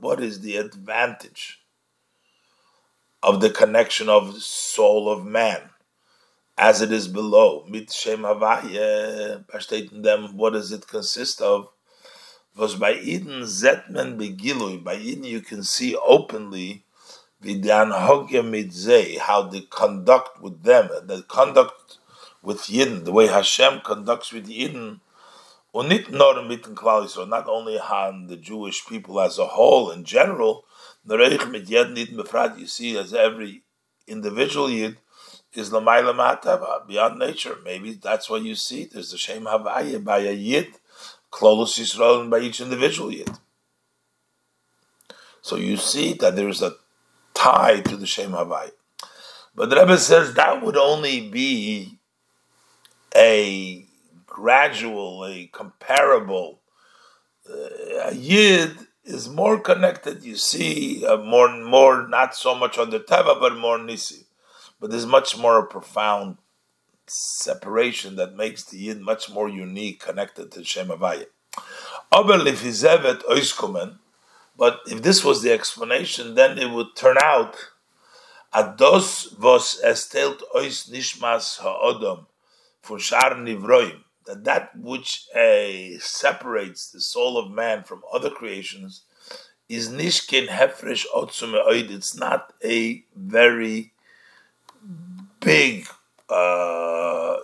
what is the advantage of the connection of the soul of man as it is below? Mit them, what does it consist of? Was by Eden Zetman Begilui, by Eden you can see openly Vidan Hogya how the conduct with them, the conduct with Yidden, the way Hashem conducts with Yidden, unit nor mitten klali, so not only on the Jewish people as a whole in general, you see as every individual Yid is Lamaila Matava, beyond nature. Maybe that's why you see there's the Shem Havaya by a Yid, Klolus Yisrael, and by each individual Yid. So you see that there is a tie to the Shem Havai. But the Rebbe says that would only be a gradual, a comparable. Uh, a Yid is more connected. You see, uh, more more not so much on the Teva, but more Nisi. But there's much more profound separation that makes the Yid much more unique, connected to Shem oiskumen, but if this was the explanation, then it would turn out Ados vos estelt ois nishmas ha'odom for nivroim that that which uh, separates the soul of man from other creations is nishkin hefresh otzum It's not a very big uh,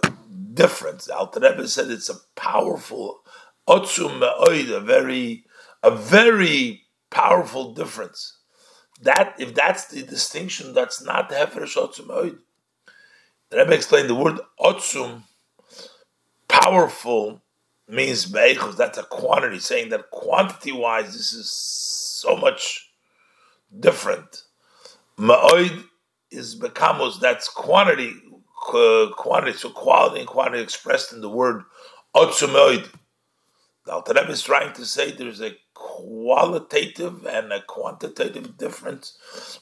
difference. Alter Rebbe said it's a powerful otzum a very a very powerful difference. That if that's the distinction, that's not hefresh otzum oid. The Rebbe explained the word otzum, powerful, means beichus. That's a quantity, saying that quantity-wise, this is so much different. Ma'oid is bekamos. That's quantity, quantity. So quality and quantity expressed in the word otzum oid. The Alter Rebbe is trying to say there's a qualitative and a quantitative difference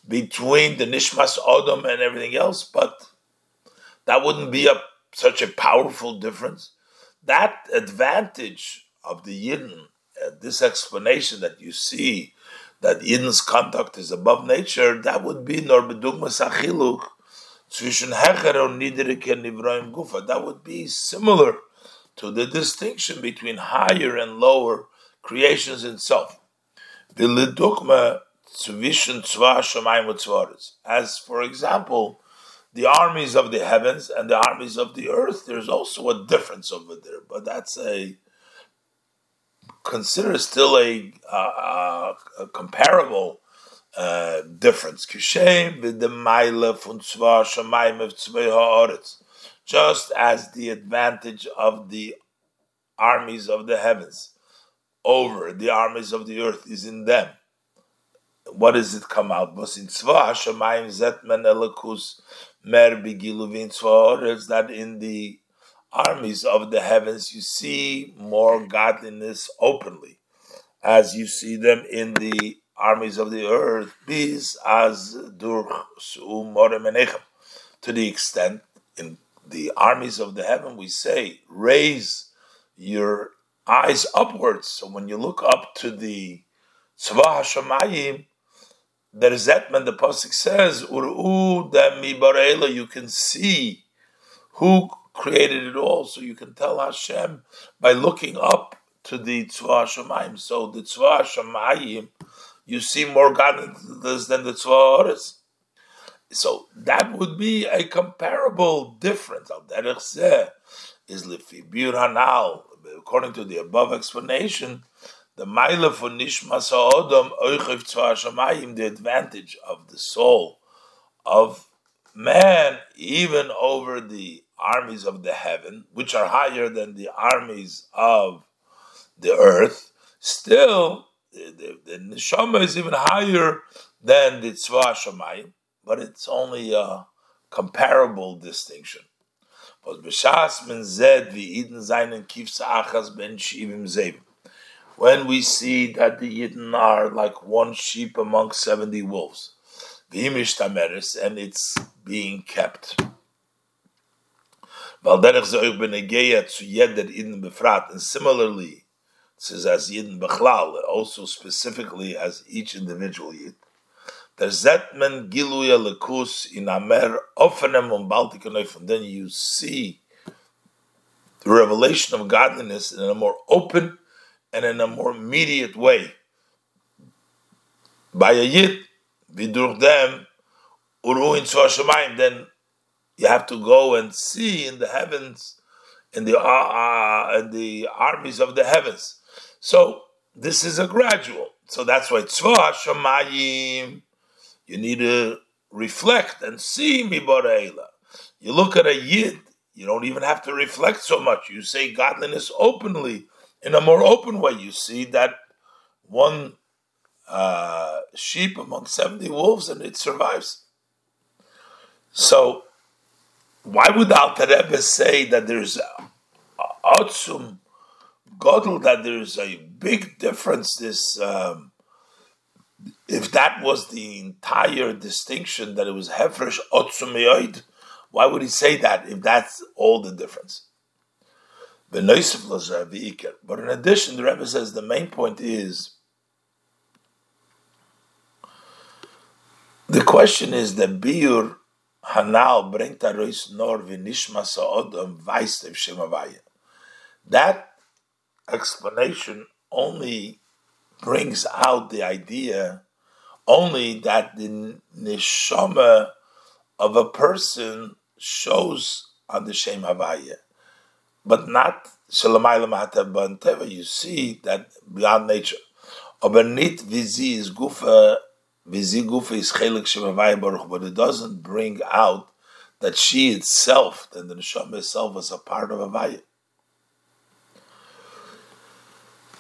between the Nishmas Odom and everything else, but that wouldn't be a, such a powerful difference. That advantage of the Yidden, uh, this explanation that you see that Yidden's conduct is above nature, that would be nor bedugmas achiluk That would be similar to the distinction between higher and lower creations itself. As for example, the armies of the heavens and the armies of the earth, there's also a difference over there, but that's a consider still a, a, a comparable uh, difference just as the advantage of the armies of the heavens over the armies of the earth is in them. What does it come out? That in the armies of the heavens you see more godliness openly, as you see them in the armies of the earth. Bis as to the extent in the armies of the heaven, we say, raise your eyes upwards. So when you look up to the there is that when the Pasuk says, Uru mi you can see who created it all. So you can tell Hashem by looking up to the Tzvah Hashemayim. So the Tzvah Hashemayim, you see more godliness than the Tzvah So that would be a comparable difference. Al derech is lifi bir hanal. According to the above explanation, the mile for nishmas ha'odom oichiv the advantage of the soul of man, even over the armies of the heaven, which are higher than the armies of the earth, still the, the, neshama is even higher than the tzvah shamayim but it's only a comparable distinction. When we see that the Yidden are like one sheep among 70 wolves, and it's being kept. And similarly, says as Yidden Bechlal, also specifically as each individual Yid. Der Zetmen Giluya Lekus in Amer Offenem und and then you see the revelation of godliness in a more open and in a more immediate way. By a Yid, vidurch them, Uru in Shemayim, then you have to go and see in the heavens, in the, uh, uh, in the armies of the heavens. So this is a gradual. So that's why tzva shamayim. You need to reflect and see mibareila. You look at a yid. You don't even have to reflect so much. You say godliness openly in a more open way. You see that one uh, sheep among seventy wolves, and it survives. So, why would the Al Rebbe say that there's a atzum Godel that there's a big difference. This, um, if that was the entire distinction, that it was hefresh otzumiyoid, why would he say that if that's all the difference? But in addition, the Rebbe says the main point is the question is that biur hanal bringt nor v'nishma sa'odam vaistev shemavaya. That explanation only brings out the idea only that the neshama of a person shows on the Shem Havaya, but not Shalamayla You see that beyond nature. Aber nit vizi is gufa, vizi gufa is chelik Shem Havaya Baruch, but it doesn't bring out that she itself, that the neshama itself was a part of Havaya.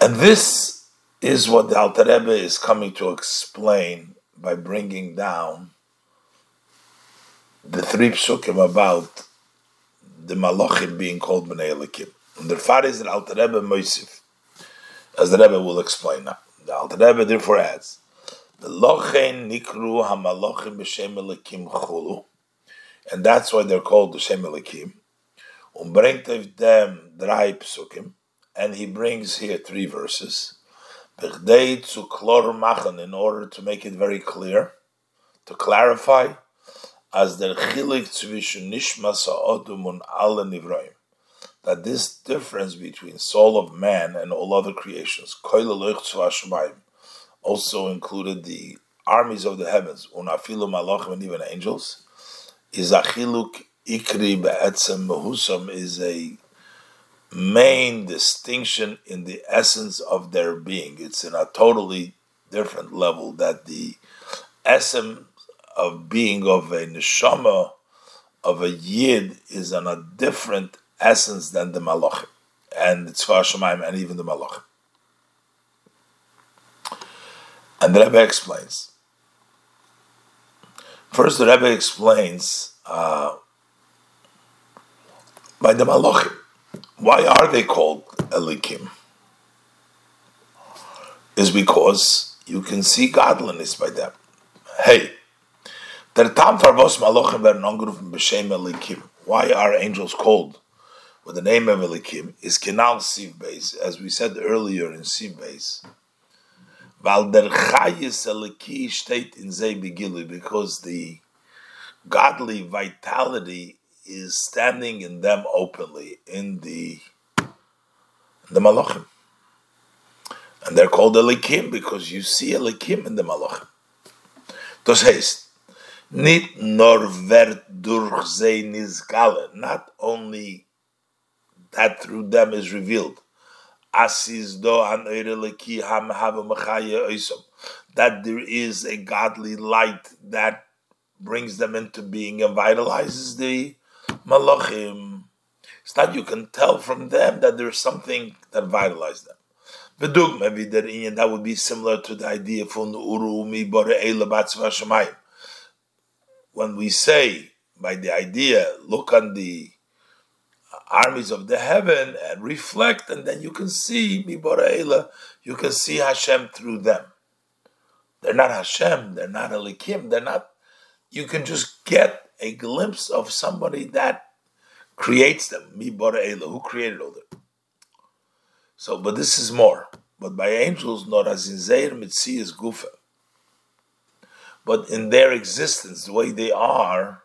And this is what the Alter Rebbe is coming to explain by bringing down the three psukim about the Malachim being called Bnei Elikim. And the far is the Alter Rebbe Moisif, as the Rebbe will explain now. The Alter Rebbe therefore adds, the Lochen Nikru HaMalachim B'Shem Elikim Chulu, and that's why they're called the Shem Elikim. Und bringt them drei psukim, and he brings here three verses. In order to make it very clear, to clarify, as that this difference between soul of man and all other creations, also included the armies of the heavens, and even angels, is mehusam is a main distinction in the essence of their being. It's in a totally different level that the essence of being of a neshama, of a yid, is on a different essence than the malachim and the tzvah shemaim and even the malachim. And the Rebbe explains. First, the Rebbe explains uh, by the malachim why are they called Elikim? Is because you can see godliness by them. Hey. Why are angels called with the name of Elikim? Is Kenal Siv base, as we said earlier in Siv Zei because the godly vitality is standing in them openly in the the malachim, and they're called elikim because you see elikim in the malachim. Das heißt, nicht nur wird durch sie not only that through them is revealed, that there is a godly light that brings them into being and vitalizes the malachim. It's not you can tell from them that there's something that vitalized them. V'dug maybe that would be similar to the idea from bore When we say by the idea, look on the armies of the heaven and reflect, and then you can see mi you can see Hashem through them. They're not Hashem, they're not Elikim, they're not you can just get a glimpse of somebody that creates them. Mi Ela, who created all that. So, but this is more. But by angels, not as in Zeir is Gufa. But in their existence, the way they are,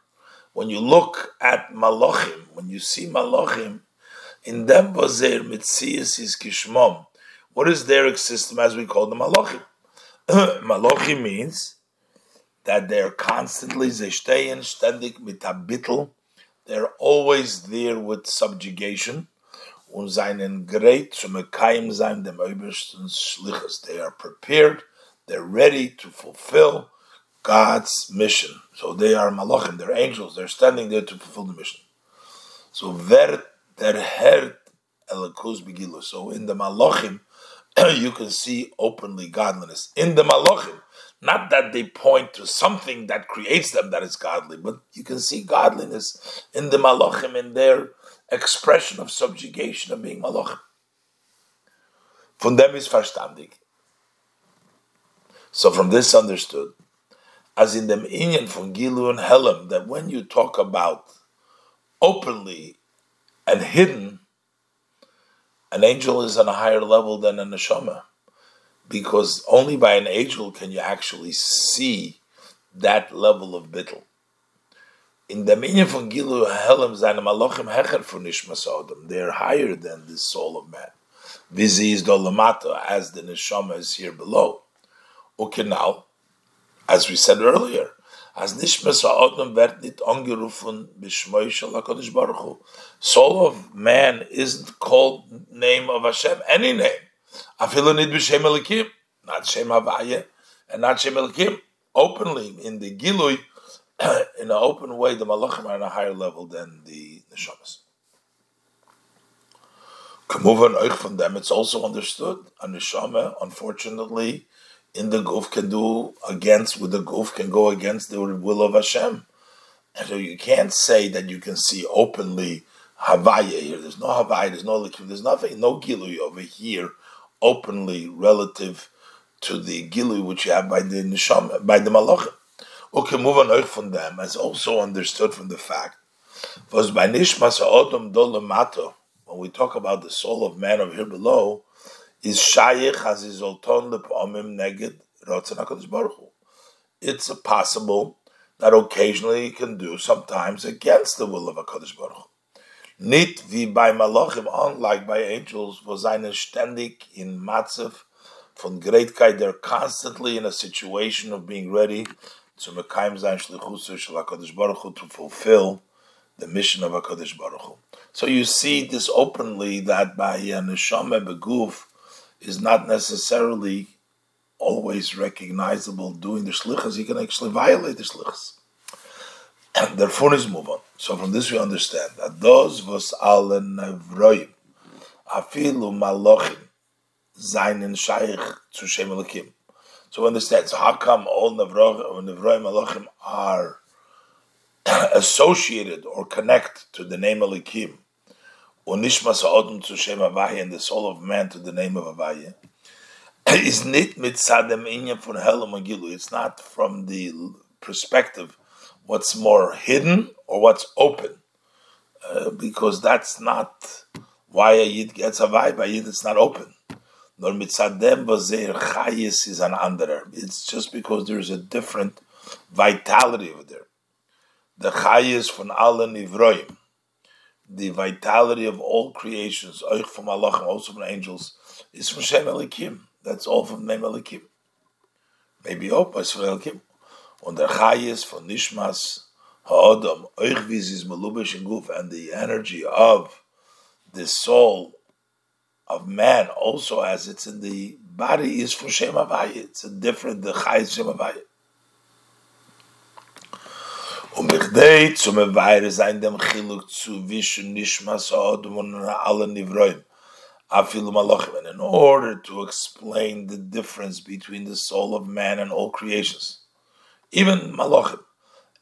when you look at Malachim, when you see Malachim, in them Vazer Mitzias is Kishmom. What is their existence as we call them Malachim? <clears throat> Malachim means that they're constantly Zeshtein, Ständig, Mitabittel, they're always there with subjugation. Und seinen great zu mekayim sein dem obersten Schlichus. They are prepared, they're ready to fulfill God's mission. So they are malachim, they're angels, they're standing there to fulfill the mission. So ver der hert elikus begilu. So in the malachim, <clears throat> you can see openly godliness. In the malachim, not that they point to something that creates them that is godly, but you can see godliness in the malachim in their expression of subjugation of being malachim. Von dem is verstandig. So from this understood, as in the inyan from Gilu and Helam, that when you talk about openly and hidden, an angel is on a higher level than a neshama because only by an angel can you actually see that level of bittel. In the meaning von Gilu Helem seine Malachim hecher von Nishmas Adam, they are higher than the soul of man. Vizi is dolamata, as the neshama is here below. Ukenal, as we said earlier, as Nishmas Adam wird nicht angerufen b'shmoi shel HaKadosh Baruch Hu. Soul of man isn't called name of Hashem, any name. Afilu nid b'shem elikim, not shem havaya, and not shem elikim. Openly in the gilui, <clears throat> in an open way, the malachim are on a higher level than the neshamas. Kamuvan oich from them, it's also understood. A neshama, unfortunately, in the goof can do against with the goof can go against the will of Hashem. And so you can't say that you can see openly Havaya here. There's no Havaya, there's no Likim, there's nothing, no Gilui over here openly relative to the gilu which you have by the neshama, by the malachim. Okay, move on from them, as also understood from the fact was by nishmas odom dolamato. When we talk about the soul of man over here below, is shayich as is olton lepomim neged rotzen hakadosh baruch It's possible that occasionally he can do sometimes against the will of Hakadosh Baruch Nit wie bei Malachim, unlike by angels, was eine ständig in Matzev von Greatkeit. They're constantly in a situation of being ready to mekayim zayin shlichusu shel Baruch to fulfill the mission of Hakadosh Baruch Hu. So you see this openly that by neshama beguf is not necessarily always recognizable doing the shlichus. He can actually violate the <coughs> Therefore, is move on. So from this we understand that those was alle nevroim, afilu malochim, zainin shaykh to Shem Elokim. So we understand. So how come all nevroim, malochim are <coughs> associated or connect to the name Elokim? Unishmas ha'odom to Shem Avaya and the soul of man to the name of Avaya <coughs> is nit mitzadem inyan from Helam. It's not from the perspective what's more hidden or what's open, uh, because that's not why a yid gets a vibe. A yid it's not open. Nor mitzadem bazer chayis is an under. It's just because there's a different vitality over there. The chayis from alle nivroim, the vitality of all creations, oich from Allah, also from angels, is from Shem Elikim. That's all from name Elikim. Maybe Opa is from Elikim. Und der Chayes von Nishmas Ha'odam, euch wie sie melubish in Guf, and the energy of the soul of man also as it's in the body is for Shem Havaya. It's a different, the Chayes Shem Havaya. Und bechdei zu meweire sein dem Chiluk zu wischen Nishmas Ha'odam und alle Nivroim. In order to explain the difference between the soul of man and all creations, even malachim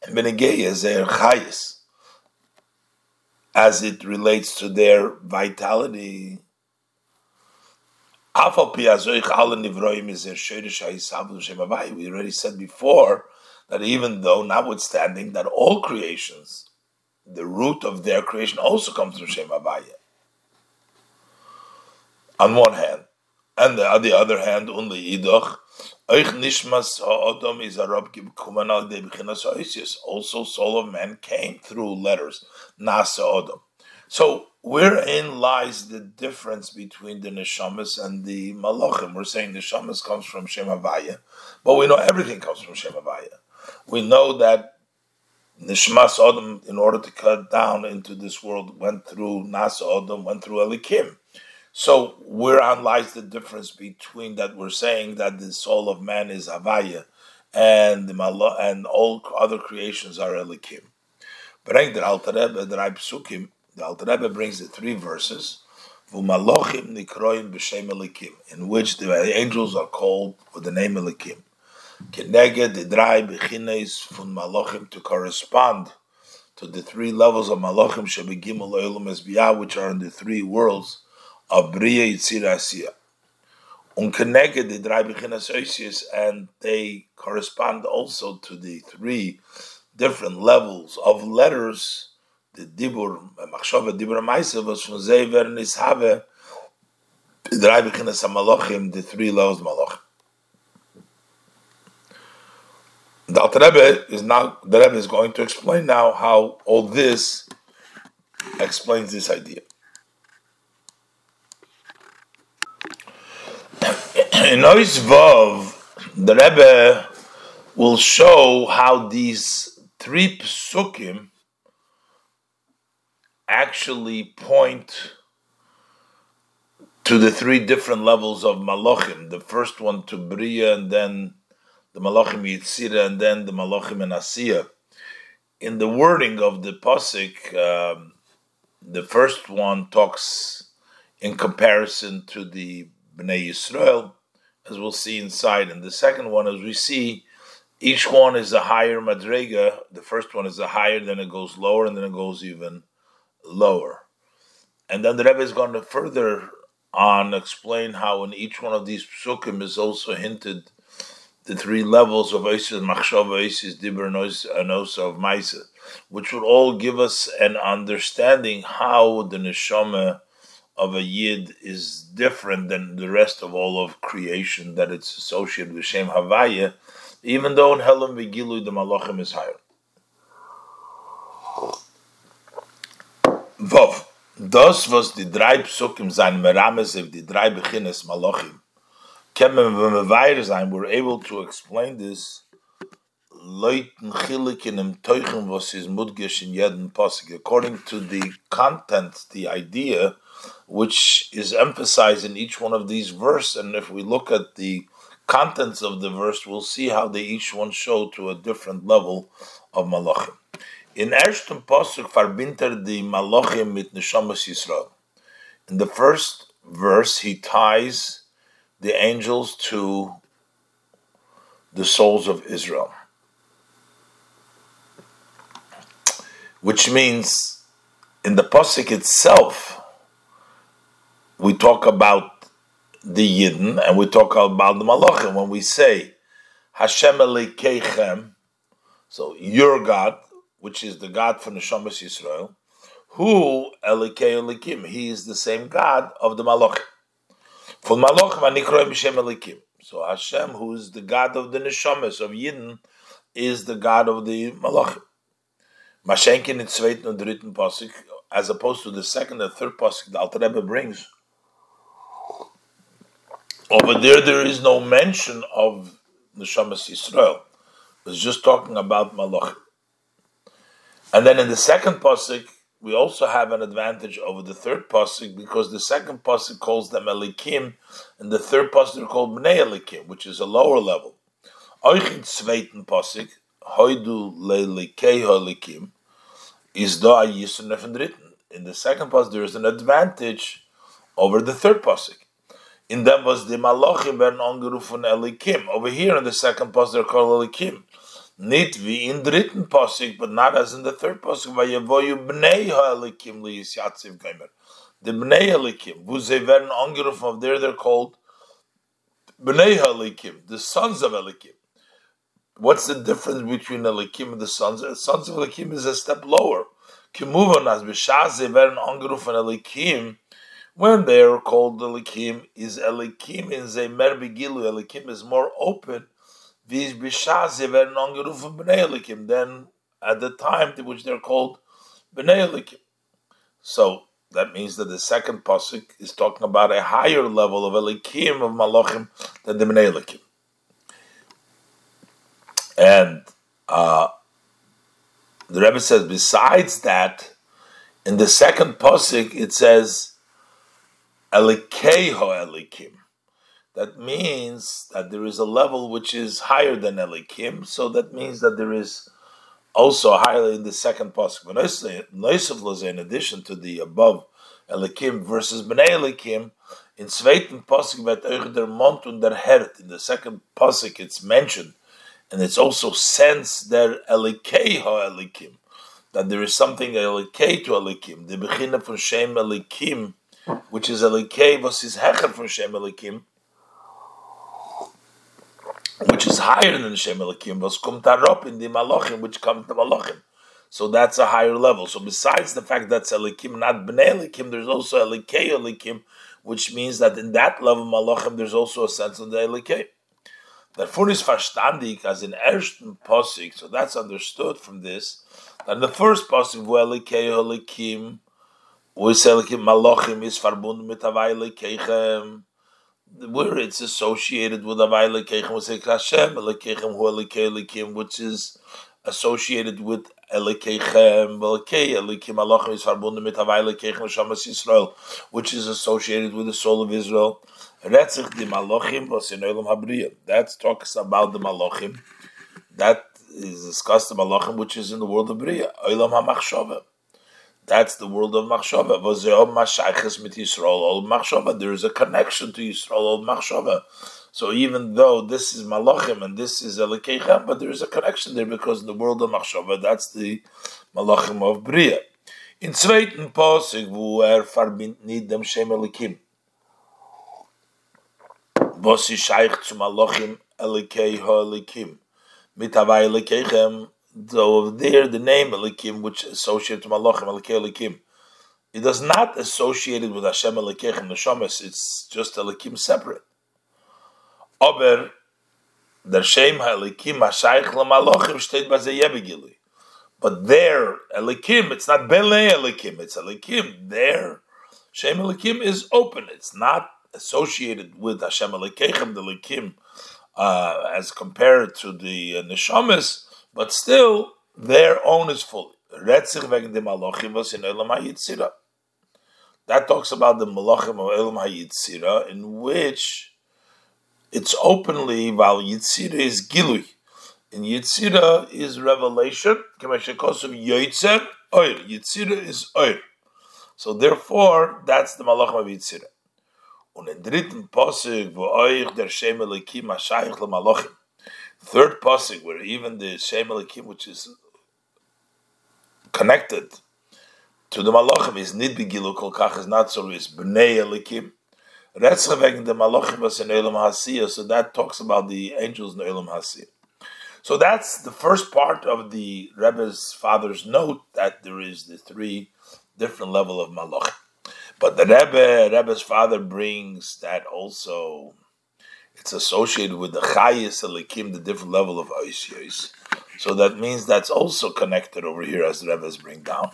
and benegeya is their chayis, as it relates to their vitality. We already said before that even though, notwithstanding, that all creations, the root of their creation also comes from Shem Havaya. On one hand, and on the other hand, only idoch. Euch nishmas ha'odom is a rab kuman al de Also, soul of man came through letters, nasa odom. So, wherein lies the difference between the neshamas and the malachim? We're saying the neshamas comes from Shem Havaya, but we know everything comes from Shem Havaya. We know that nishmas odom, in order to cut down into this world, went through nasa odom, went through elikim. So whereon lies the difference between that we're saying that the soul of man is Havaya and the Malo, and all other creations are Elikim. Bring the Alter Rebbe, the Raib Psukim, the Alter Rebbe brings the three verses, V'malochim nikroim b'shem Elikim, in which the angels are called with the name Elikim. Keneged the dry bechines malochim to correspond to the three levels of malochim shebegimel oilam esbiyah, which are in the three worlds of Bria Yitzira Asiya. Unconnected the drei bechinas and they correspond also to the three different levels of letters. The dibur machshava dibur ma'aser was from zever nishave. The drei bechinas malachim, the three levels malachim. The Alter Rebbe is now the Rebbe is going to explain now how all this explains this idea. In Ois Vav, the Rebbe will show how these three psukim actually point to the three different levels of malachim. The first one to Bria, and then the malachim Yitzira, and then the malachim and Asiya. In the wording of the pasuk, um, the first one talks in comparison to the Bnei Yisrael, as we'll see inside. And the second one, as we see, each one is a higher madrega. The first one is a higher, then it goes lower, and then it goes even lower. And then the Rebbe is going to further on explain how in each one of these psukim is also hinted the three levels of Oisis Machshava, Oisis Dibur, and Osa of Maisa, which would all give us an understanding how the neshama of a yid is different than the rest of all of creation that it's associated with Shem Havaya, even though in Helam Vigilu the Malachim is higher. Vov. Das was die drei Psukim sein Merames of die drei Bechines Malachim. Kemen v'mevayer sein, we're able to explain this Leuten chilik in im Teuchen was is mudgesh in jeden Pasuk. According to the content, the idea, which is emphasized in each one of these verses. And if we look at the contents of the verse, we'll see how they each one show to a different level of malachim. In ersten pasuk verbinter the malachim mit neshamas Yisrael. In the first verse, he ties the angels to the souls of Israel, which means in the pasuk itself we talk about the Yidden and we talk about the Malachim when we say Hashem Elikechem, so your God, which is the God for Neshamas Yisrael, who Elikei he is the same God of the Malachim. For Malachim Anikroim B'Shem Elikim. So Hashem, who is the God of the Neshamas of Yidden, is the God of the Malachim. Mashenkin in zweiten und as opposed to the second and third Pasuk the Alter Rebbe brings, over there, there is no mention of Neshamas Yisrael. It's just talking about Malach. And then in the second pasuk, we also have an advantage over the third pasuk because the second pasuk calls them Elikim, and the third pasuk are called Bnei Elikim, which is a lower level. In pasuk, Hoidu Elikim, is Yisrael In the second pasuk, there is an advantage over the third pasuk in them was the Malachim ben angerufen Elikim. Over here in the second pasuk they're called Elikim. Nit wie in dritten pasuk, but not as in the third pasuk. Vayevoyu bnei ha'elikim liyis yatziv geimer. The bnei Elikim, wo sie werden angerufen, of there they're called Bnei Elikim, the sons of Elikim. What's the difference between Elikim and the sons? The sons of Elikim is a step lower. Kimuvan as b'shaze veren angeruf and Elikim, when they are called Elikim, is Elikim in Zemer Begilu. Elikim is more open. Then at the time to which they're called Bnei Elikim. So that means that the second pasuk is talking about a higher level of Elikim of Malachim than the Bnei Elikim. And uh, the Rebbe says, besides that, in the second pasuk it says Elikeho Elikim. That means that there is a level which is higher than Elikim. So that means that there is also higher in the second pasuk. In addition to the above Elikim versus Bnei Elikim, in zweiten pasuk wird euch der Mond und der Herd. In the second pasuk, it's mentioned, and it's also sensed there Elikei ha Elikim, that there is something Elikei to Elikim. The beginning from Shem Elikim, which is Elikei, is Hecher from Shem Elikim which is higher than Shem Elikim, was kum tarop in the Malachim, which comes to Malachim. So that's a higher level. So besides the fact that's Elikim, not Bnei Elikim, there's also Elikei Elikim, which means that in that level Malachim, there's also a sense of the Elikei. Therefore is verstandig as in ersten Posik, so that's understood from this, that the first Posik, wo Elikei Elikim, where it's associated with Avai Lekechem, Hashem, Lekechem Hu Lekei which is associated with Elekechem, Lekei, Elekim Alachim is verbunden mit Havai Lekechem Shamas Yisrael, which is associated with the soul of Israel. Retzich di Malachim was in Olam Habriya. That talks about the Malachim. That is discussed the Malachim, which is in the world of Bria. That's the world of Machshava. There is a connection to Yisrael al Machshava. So even though this is Malachim and this is Elikechem, but there is a connection there because in the world of Machshava, that's the Malachim of Bria. In zweiten Posig, wo er verbindet nicht dem Shem Elikim. Was ist Scheich Malachim Elikei Elikim. Mit Elikechem, so there the name Elikim, which associated to Malachim Elikei Elikim, it does not associate it with Hashem Elikechem Neshamas. It's just Elikim separate. Aber der Shem Elikim Hashayich LaMalachim steht bei Zeyebegili. But there, Elikim, it's not Bele Elikim, it's Elikim. There, Shem Elikim is open. It's not associated with Hashem Elikechem, the Elikim, uh, as compared to the uh, but still their own is fully. That talks about the malachim of Elam HaYitzira, in which it's openly, while Yitzira is Gilui. In Yitzira is revelation, Yitzira is Oir. So therefore, that's the malachim of Yitzira. Und dritten Posig, wo euch der LeMalachim, third pasuk where even the Shem Elikim, which is connected to the Malachim, is nid begilu kol kach is not so is bnei Elikim. Retzcha the Malachim was in Elam Hasiyah, so that talks about the angels in Elam Hasiyah. So that's the first part of the Rebbe's father's note that there is the three different level of Malachim. But the Rebbe, Rebbe's father brings that also it's associated with the Chayis Elikim, the different level of Oisyos. So that means that's also connected over here as the Rebbe is bring down.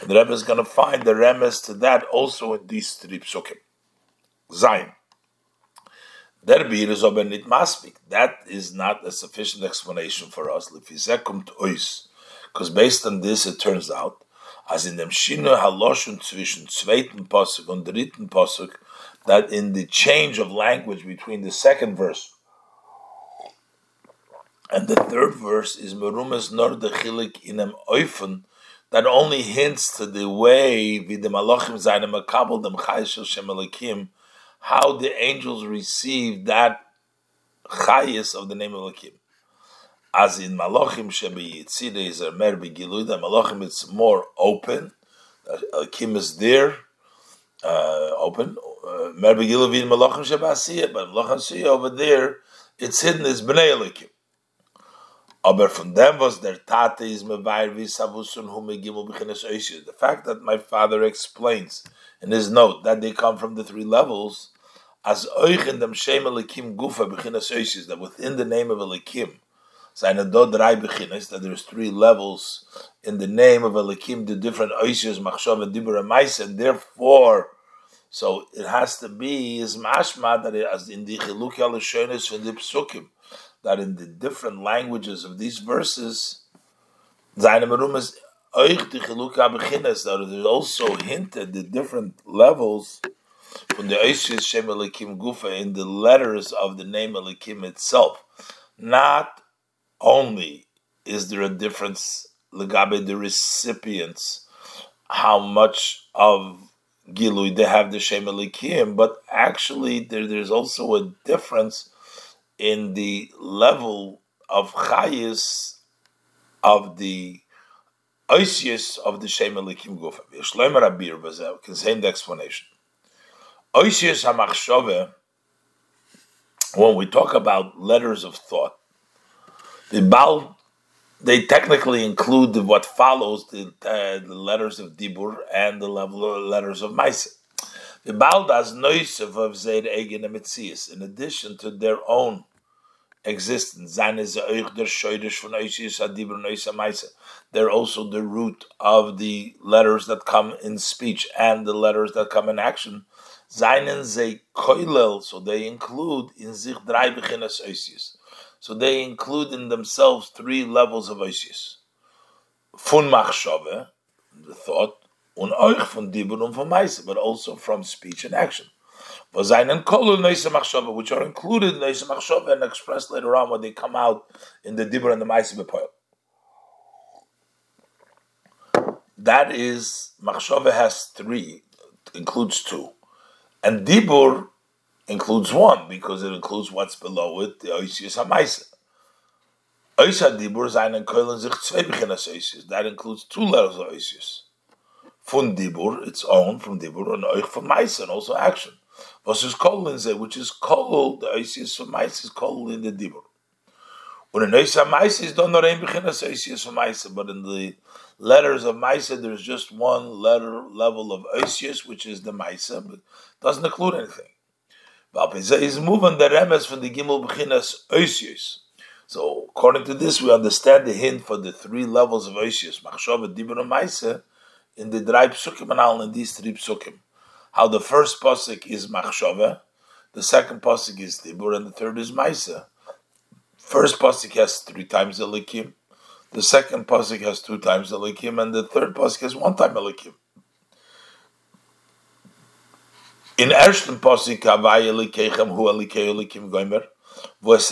And the Rebbe is going to find the remes to that also in these three psukim. Zayin. Der Bir is aber nit maspik. That is not a sufficient explanation for us. Because based on this, it turns out, as in dem Shino Haloshun zwischen zweiten Posuk und dritten Posuk, that in the change of language between the second verse and the third verse is merumes nor de chilik inem oifen that only hints to the way vid malachim zayne makabel dem chayis shel how the angels receive that chayis of the name of Elohim. As in malachim shebe yitzide is mer begilui, that malachim it's more open, Elohim is there, uh, open, Gilavin Malachim Shabasiyah, but Malachim over there, it's hidden as Bnei Elikim. Aber von dem was der Tate is mevair wie savusun hu megimel b'chines oishis. The fact that my father explains in his note that they come from the three levels, as oich in dem shem elikim gufa that within the name of elikim, seine do drei that there's three levels in the name of elikim, the different oishis, machshav and dibur and therefore, so it has to be is mashma that as in the chiluk al from the psukim, that in the different languages of these verses, that is also hinted the different levels from the Oishis Shem Elikim Gufa in the letters of the name Elikim itself. Not only is there a difference legabe the recipients, how much of Gilui they have the Shem Elikim, but actually there, there's also a difference in the level of chayis of the oisius of the Shem Elikim Gufa. Shloimer Abir Bazel contain the explanation. Oisius HaMachshove, when we talk about letters of thought, the Baal, they technically include what follows the, uh, the letters of Dibur and the letters of Maisa. In addition to their own existence. They're also the root of the letters that come in speech and the letters that come in action. So they include in sich drei beginnes oisius. So they include in themselves three levels of oisius. Fun machshove, the thought, und euch von dibur und von meise, but also from speech and action Vazainen kolu neise machshove, which are included in Neisa Machshava and expressed later on when they come out in the Dibur and the Maisi Bepoil. That is, machshove has three, includes two. And Dibur includes one because it includes what's below it, the Oisius HaMaisa. Oisa Dibur zwei Beginnas Oisius. That includes two levels of Oisius. Fun Dibur, its own, from Dibur, and Oich from Maisa, also action. Was is kol in which is kol, the Isis of Mice is kol in the Dibur. When an Isa Mice is done not ein beginnas Isis of Mice, but in the letters of Mice, there's just one letter level of Isis, which is the Mice, but doesn't include anything. Is moving the remes from the Gimel beginnas Isis. So according to this, we understand the hint for the three levels of Isis, Machshava, Dibur, and Mice, in the Drei Psukim and all in these three Psukim how the first pasuk is machshava, the second pasuk is dibur, and the third is maisa. First pasuk has three times elikim, the second pasuk has two times elikim, and the third pasuk has one time elikim. In ersten pasuk havai elikechem hu elikei elikim goimer. Which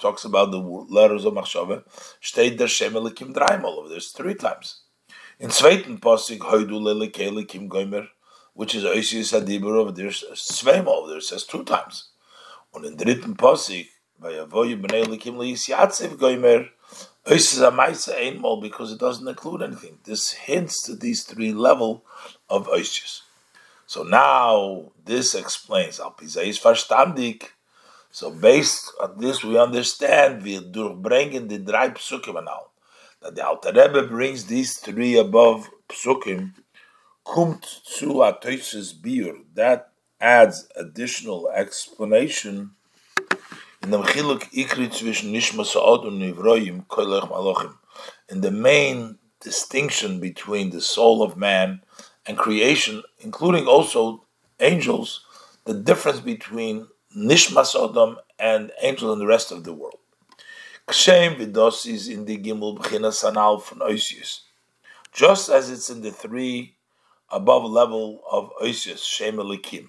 talks about the letters of Machshava, steht der Shem dreimal There's three times. In zweiten Pasuk, Hoidu Lele Kele Kim Goimer, which is Oisius Adibur over there, zweimal over there, says two times. Und in dritten Pasuk, by Avoyu Bnei Lekim Leis Yatsev Goimer, Oisius Amaisa einmal, because it doesn't include anything. This hints to these three level of Oisius. So now, this explains, Alpizai is verstandig, so based on this, we understand wir durchbringen the drei Psukim all that the Alter Rebbe brings these three above psukim, kumt zu atoises biur. That adds additional explanation in the Mechiluk Ikri zwischen Nishma Sa'od und Nivroim Malochim. In the main distinction between the soul of man and creation, including also angels, the difference between Nishma Sodom and angels and the rest of the world. In the Gimel from. Just as it's in the three above level of Oisius, Shem Elikim.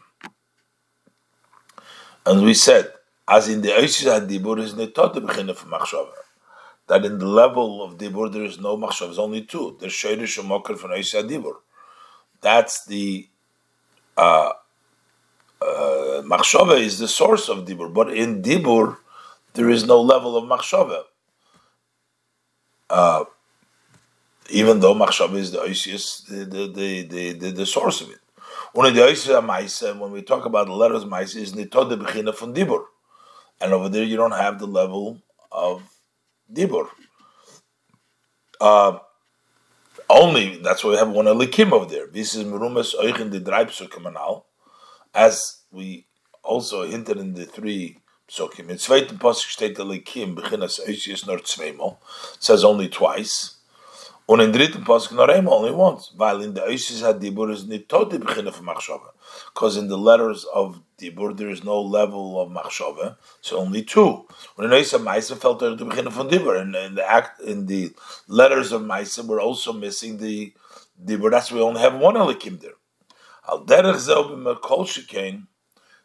And we said, as in the Oisius HaDibur is netot B'chinas from Machshava, that in the level of Dibur there is no Machshava, there's only two. There's Shoyrish and Mokr from Oisius HaDibur. That's the uh, uh, is the source of Dibur, but in Dibur, there is no level of machshava. Uh, even though machshava is the oisius, the, the, the, the, the, source of it. When we talk about the letters of Maisa, is Nitod the Bechina from Dibur. And over there you don't have the level of Dibur. Uh, only, that's why we have one Elikim over there. This is Merumas Oichin the Dreibsukamanal, as we also hinted in the three psukim. In zweiten Pasuk steht Elikim, Bechinas Oisius nor zweimal, says only twice. Und in dritten Pasuk nur einmal, only once. Weil in the Oisius HaDibur is nicht tot die Beginne Machshava. Because in the letters of Dibur there is no level of Machshava, so only two. When in Oisius Maisa felt to the Beginne von Dibur. And in the act, in the letters of Maisa, we're also missing the Dibur. That's why we only have one Elikim there. Al derech shekain,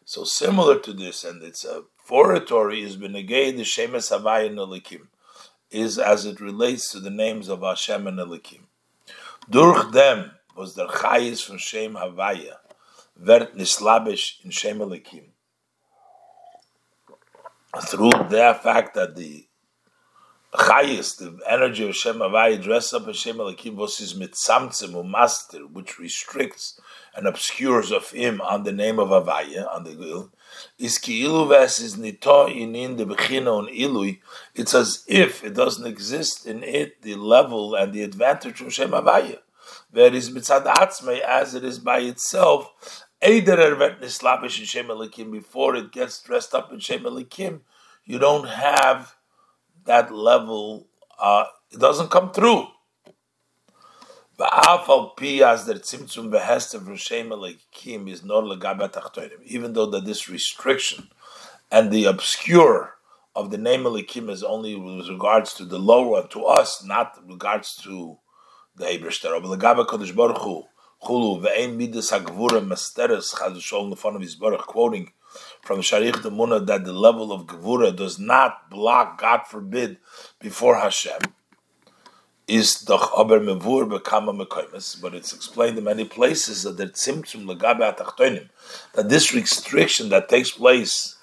so similar to this, and it's a foratory is benegay the shemes havaya nelikim, is as it relates to the names of Hashem and Elikim. Durch dem was der chayis from Shem Havaya, vert nislabish in Shem Elikim. Through the fact that the chayis, the energy of Shem Havaya, dressed up as Shem Elikim, his mitzamtzim master, which restricts and obscures of him on the name of Havaya, on the Gil, is ki'ilu ves is nito inin the bechina on ilui. It's as if it doesn't exist in it the level and the advantage of Shem Havaya. Where is mitzad atzmei as it is by itself. Before it gets dressed up in Shem Elikim. You don't have that level. Uh, it doesn't come through. Even though that this restriction and the obscure of the name Elikim is only with regards to the lower to us, not regards to the. But Chulu, Ve'ein Midas HaGvura Masteres Chazashol in front of his Baruch, quoting from Sharich the Munah that the level of Gevura does not block, God forbid, before Hashem is doch aber mevur bekama mekoimes, but it's explained in many places that the tzimtzum legabe atachtonim, that this restriction that takes place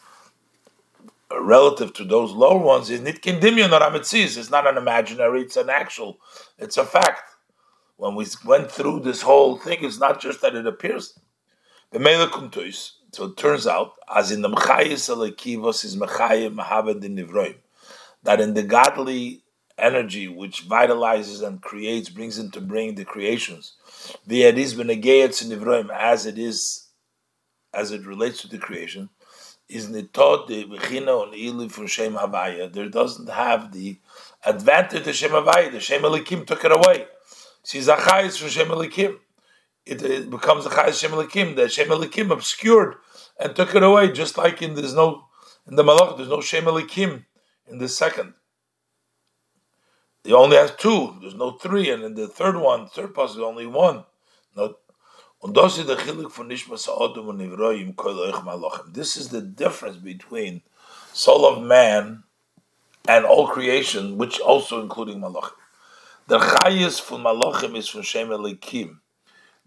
relative to those lower ones is nit kindimion or ametzis. It's not an imaginary; it's an actual. It's a fact. When we went through this whole thing, it's not just that it appears. The So it turns out, as in the mechayis alekivos is mechayim mahaved in nivroim, that in the godly energy which vitalizes and creates, brings into being the creations. The Adis benegayat nivroim as it is, as it relates to the creation, is nitot the bechina on ilu from Shem Havaya. There doesn't have the advantage of Shem Havaya. The Shem Elikim took it away. See, Zachayis from Shem Elikim. It, it becomes Zachayis Shem Elikim. The Shem Elikim obscured and took it away, just like in there's no in the Malach, there's no Shem Elikim in the second. He only has two. There's no three, and in the third one, third puzzle, only one. Not. This is the difference between soul of man and all creation, which also including malachim. The chayis from malachim is from Shem Elikim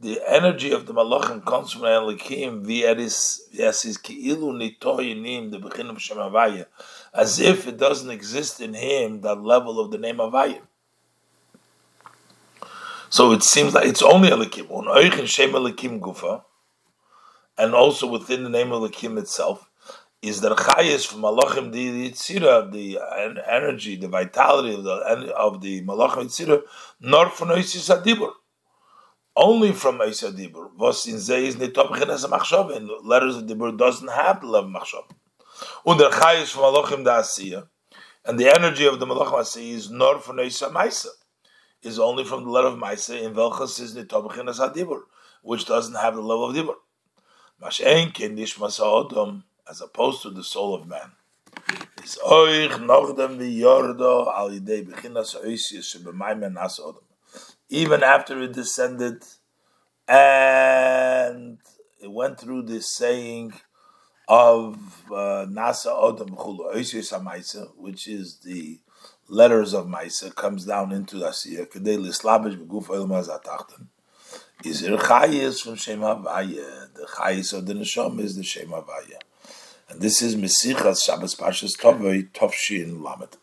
the energy of the malachim comes from Elikim is ki'ilu nitoyinim the beginning of Shem Havaya, as if it doesn't exist in him that level of the name Havaya. So it seems like it's only Elikim. Shem Elikim gufa, and also within the name of Elikim itself is the chayis from malachim the yitzira, the energy, the vitality of the of the malachim yitzira, nor from oisis adibur only from Eisa Dibur. Was in Zeis nitop chenes and letters of Dibur doesn't have the love of machshav. Und der Chayis from Malachim da Asiya, and the energy of the Malachim Asiya is nor from Eisa Maisa, is only from the letter of Maisa, in Velchas is nitop chenes Dibur, which doesn't have the love of Dibur. Mashen ken nishmas ha'odom, as opposed to the soul of man. Oisius even after it descended and it went through this saying of uh, Nasa Odom Chulu which is the letters of Maisa, comes down into the Kedei Lislabish Oilma Zatachtan. Is it Chayis from Shem Havaya? The Chayis of the Neshom is the Shem Havaya. And this is Mesichas Shabbos Pashas Tovei Tovshin Lamed.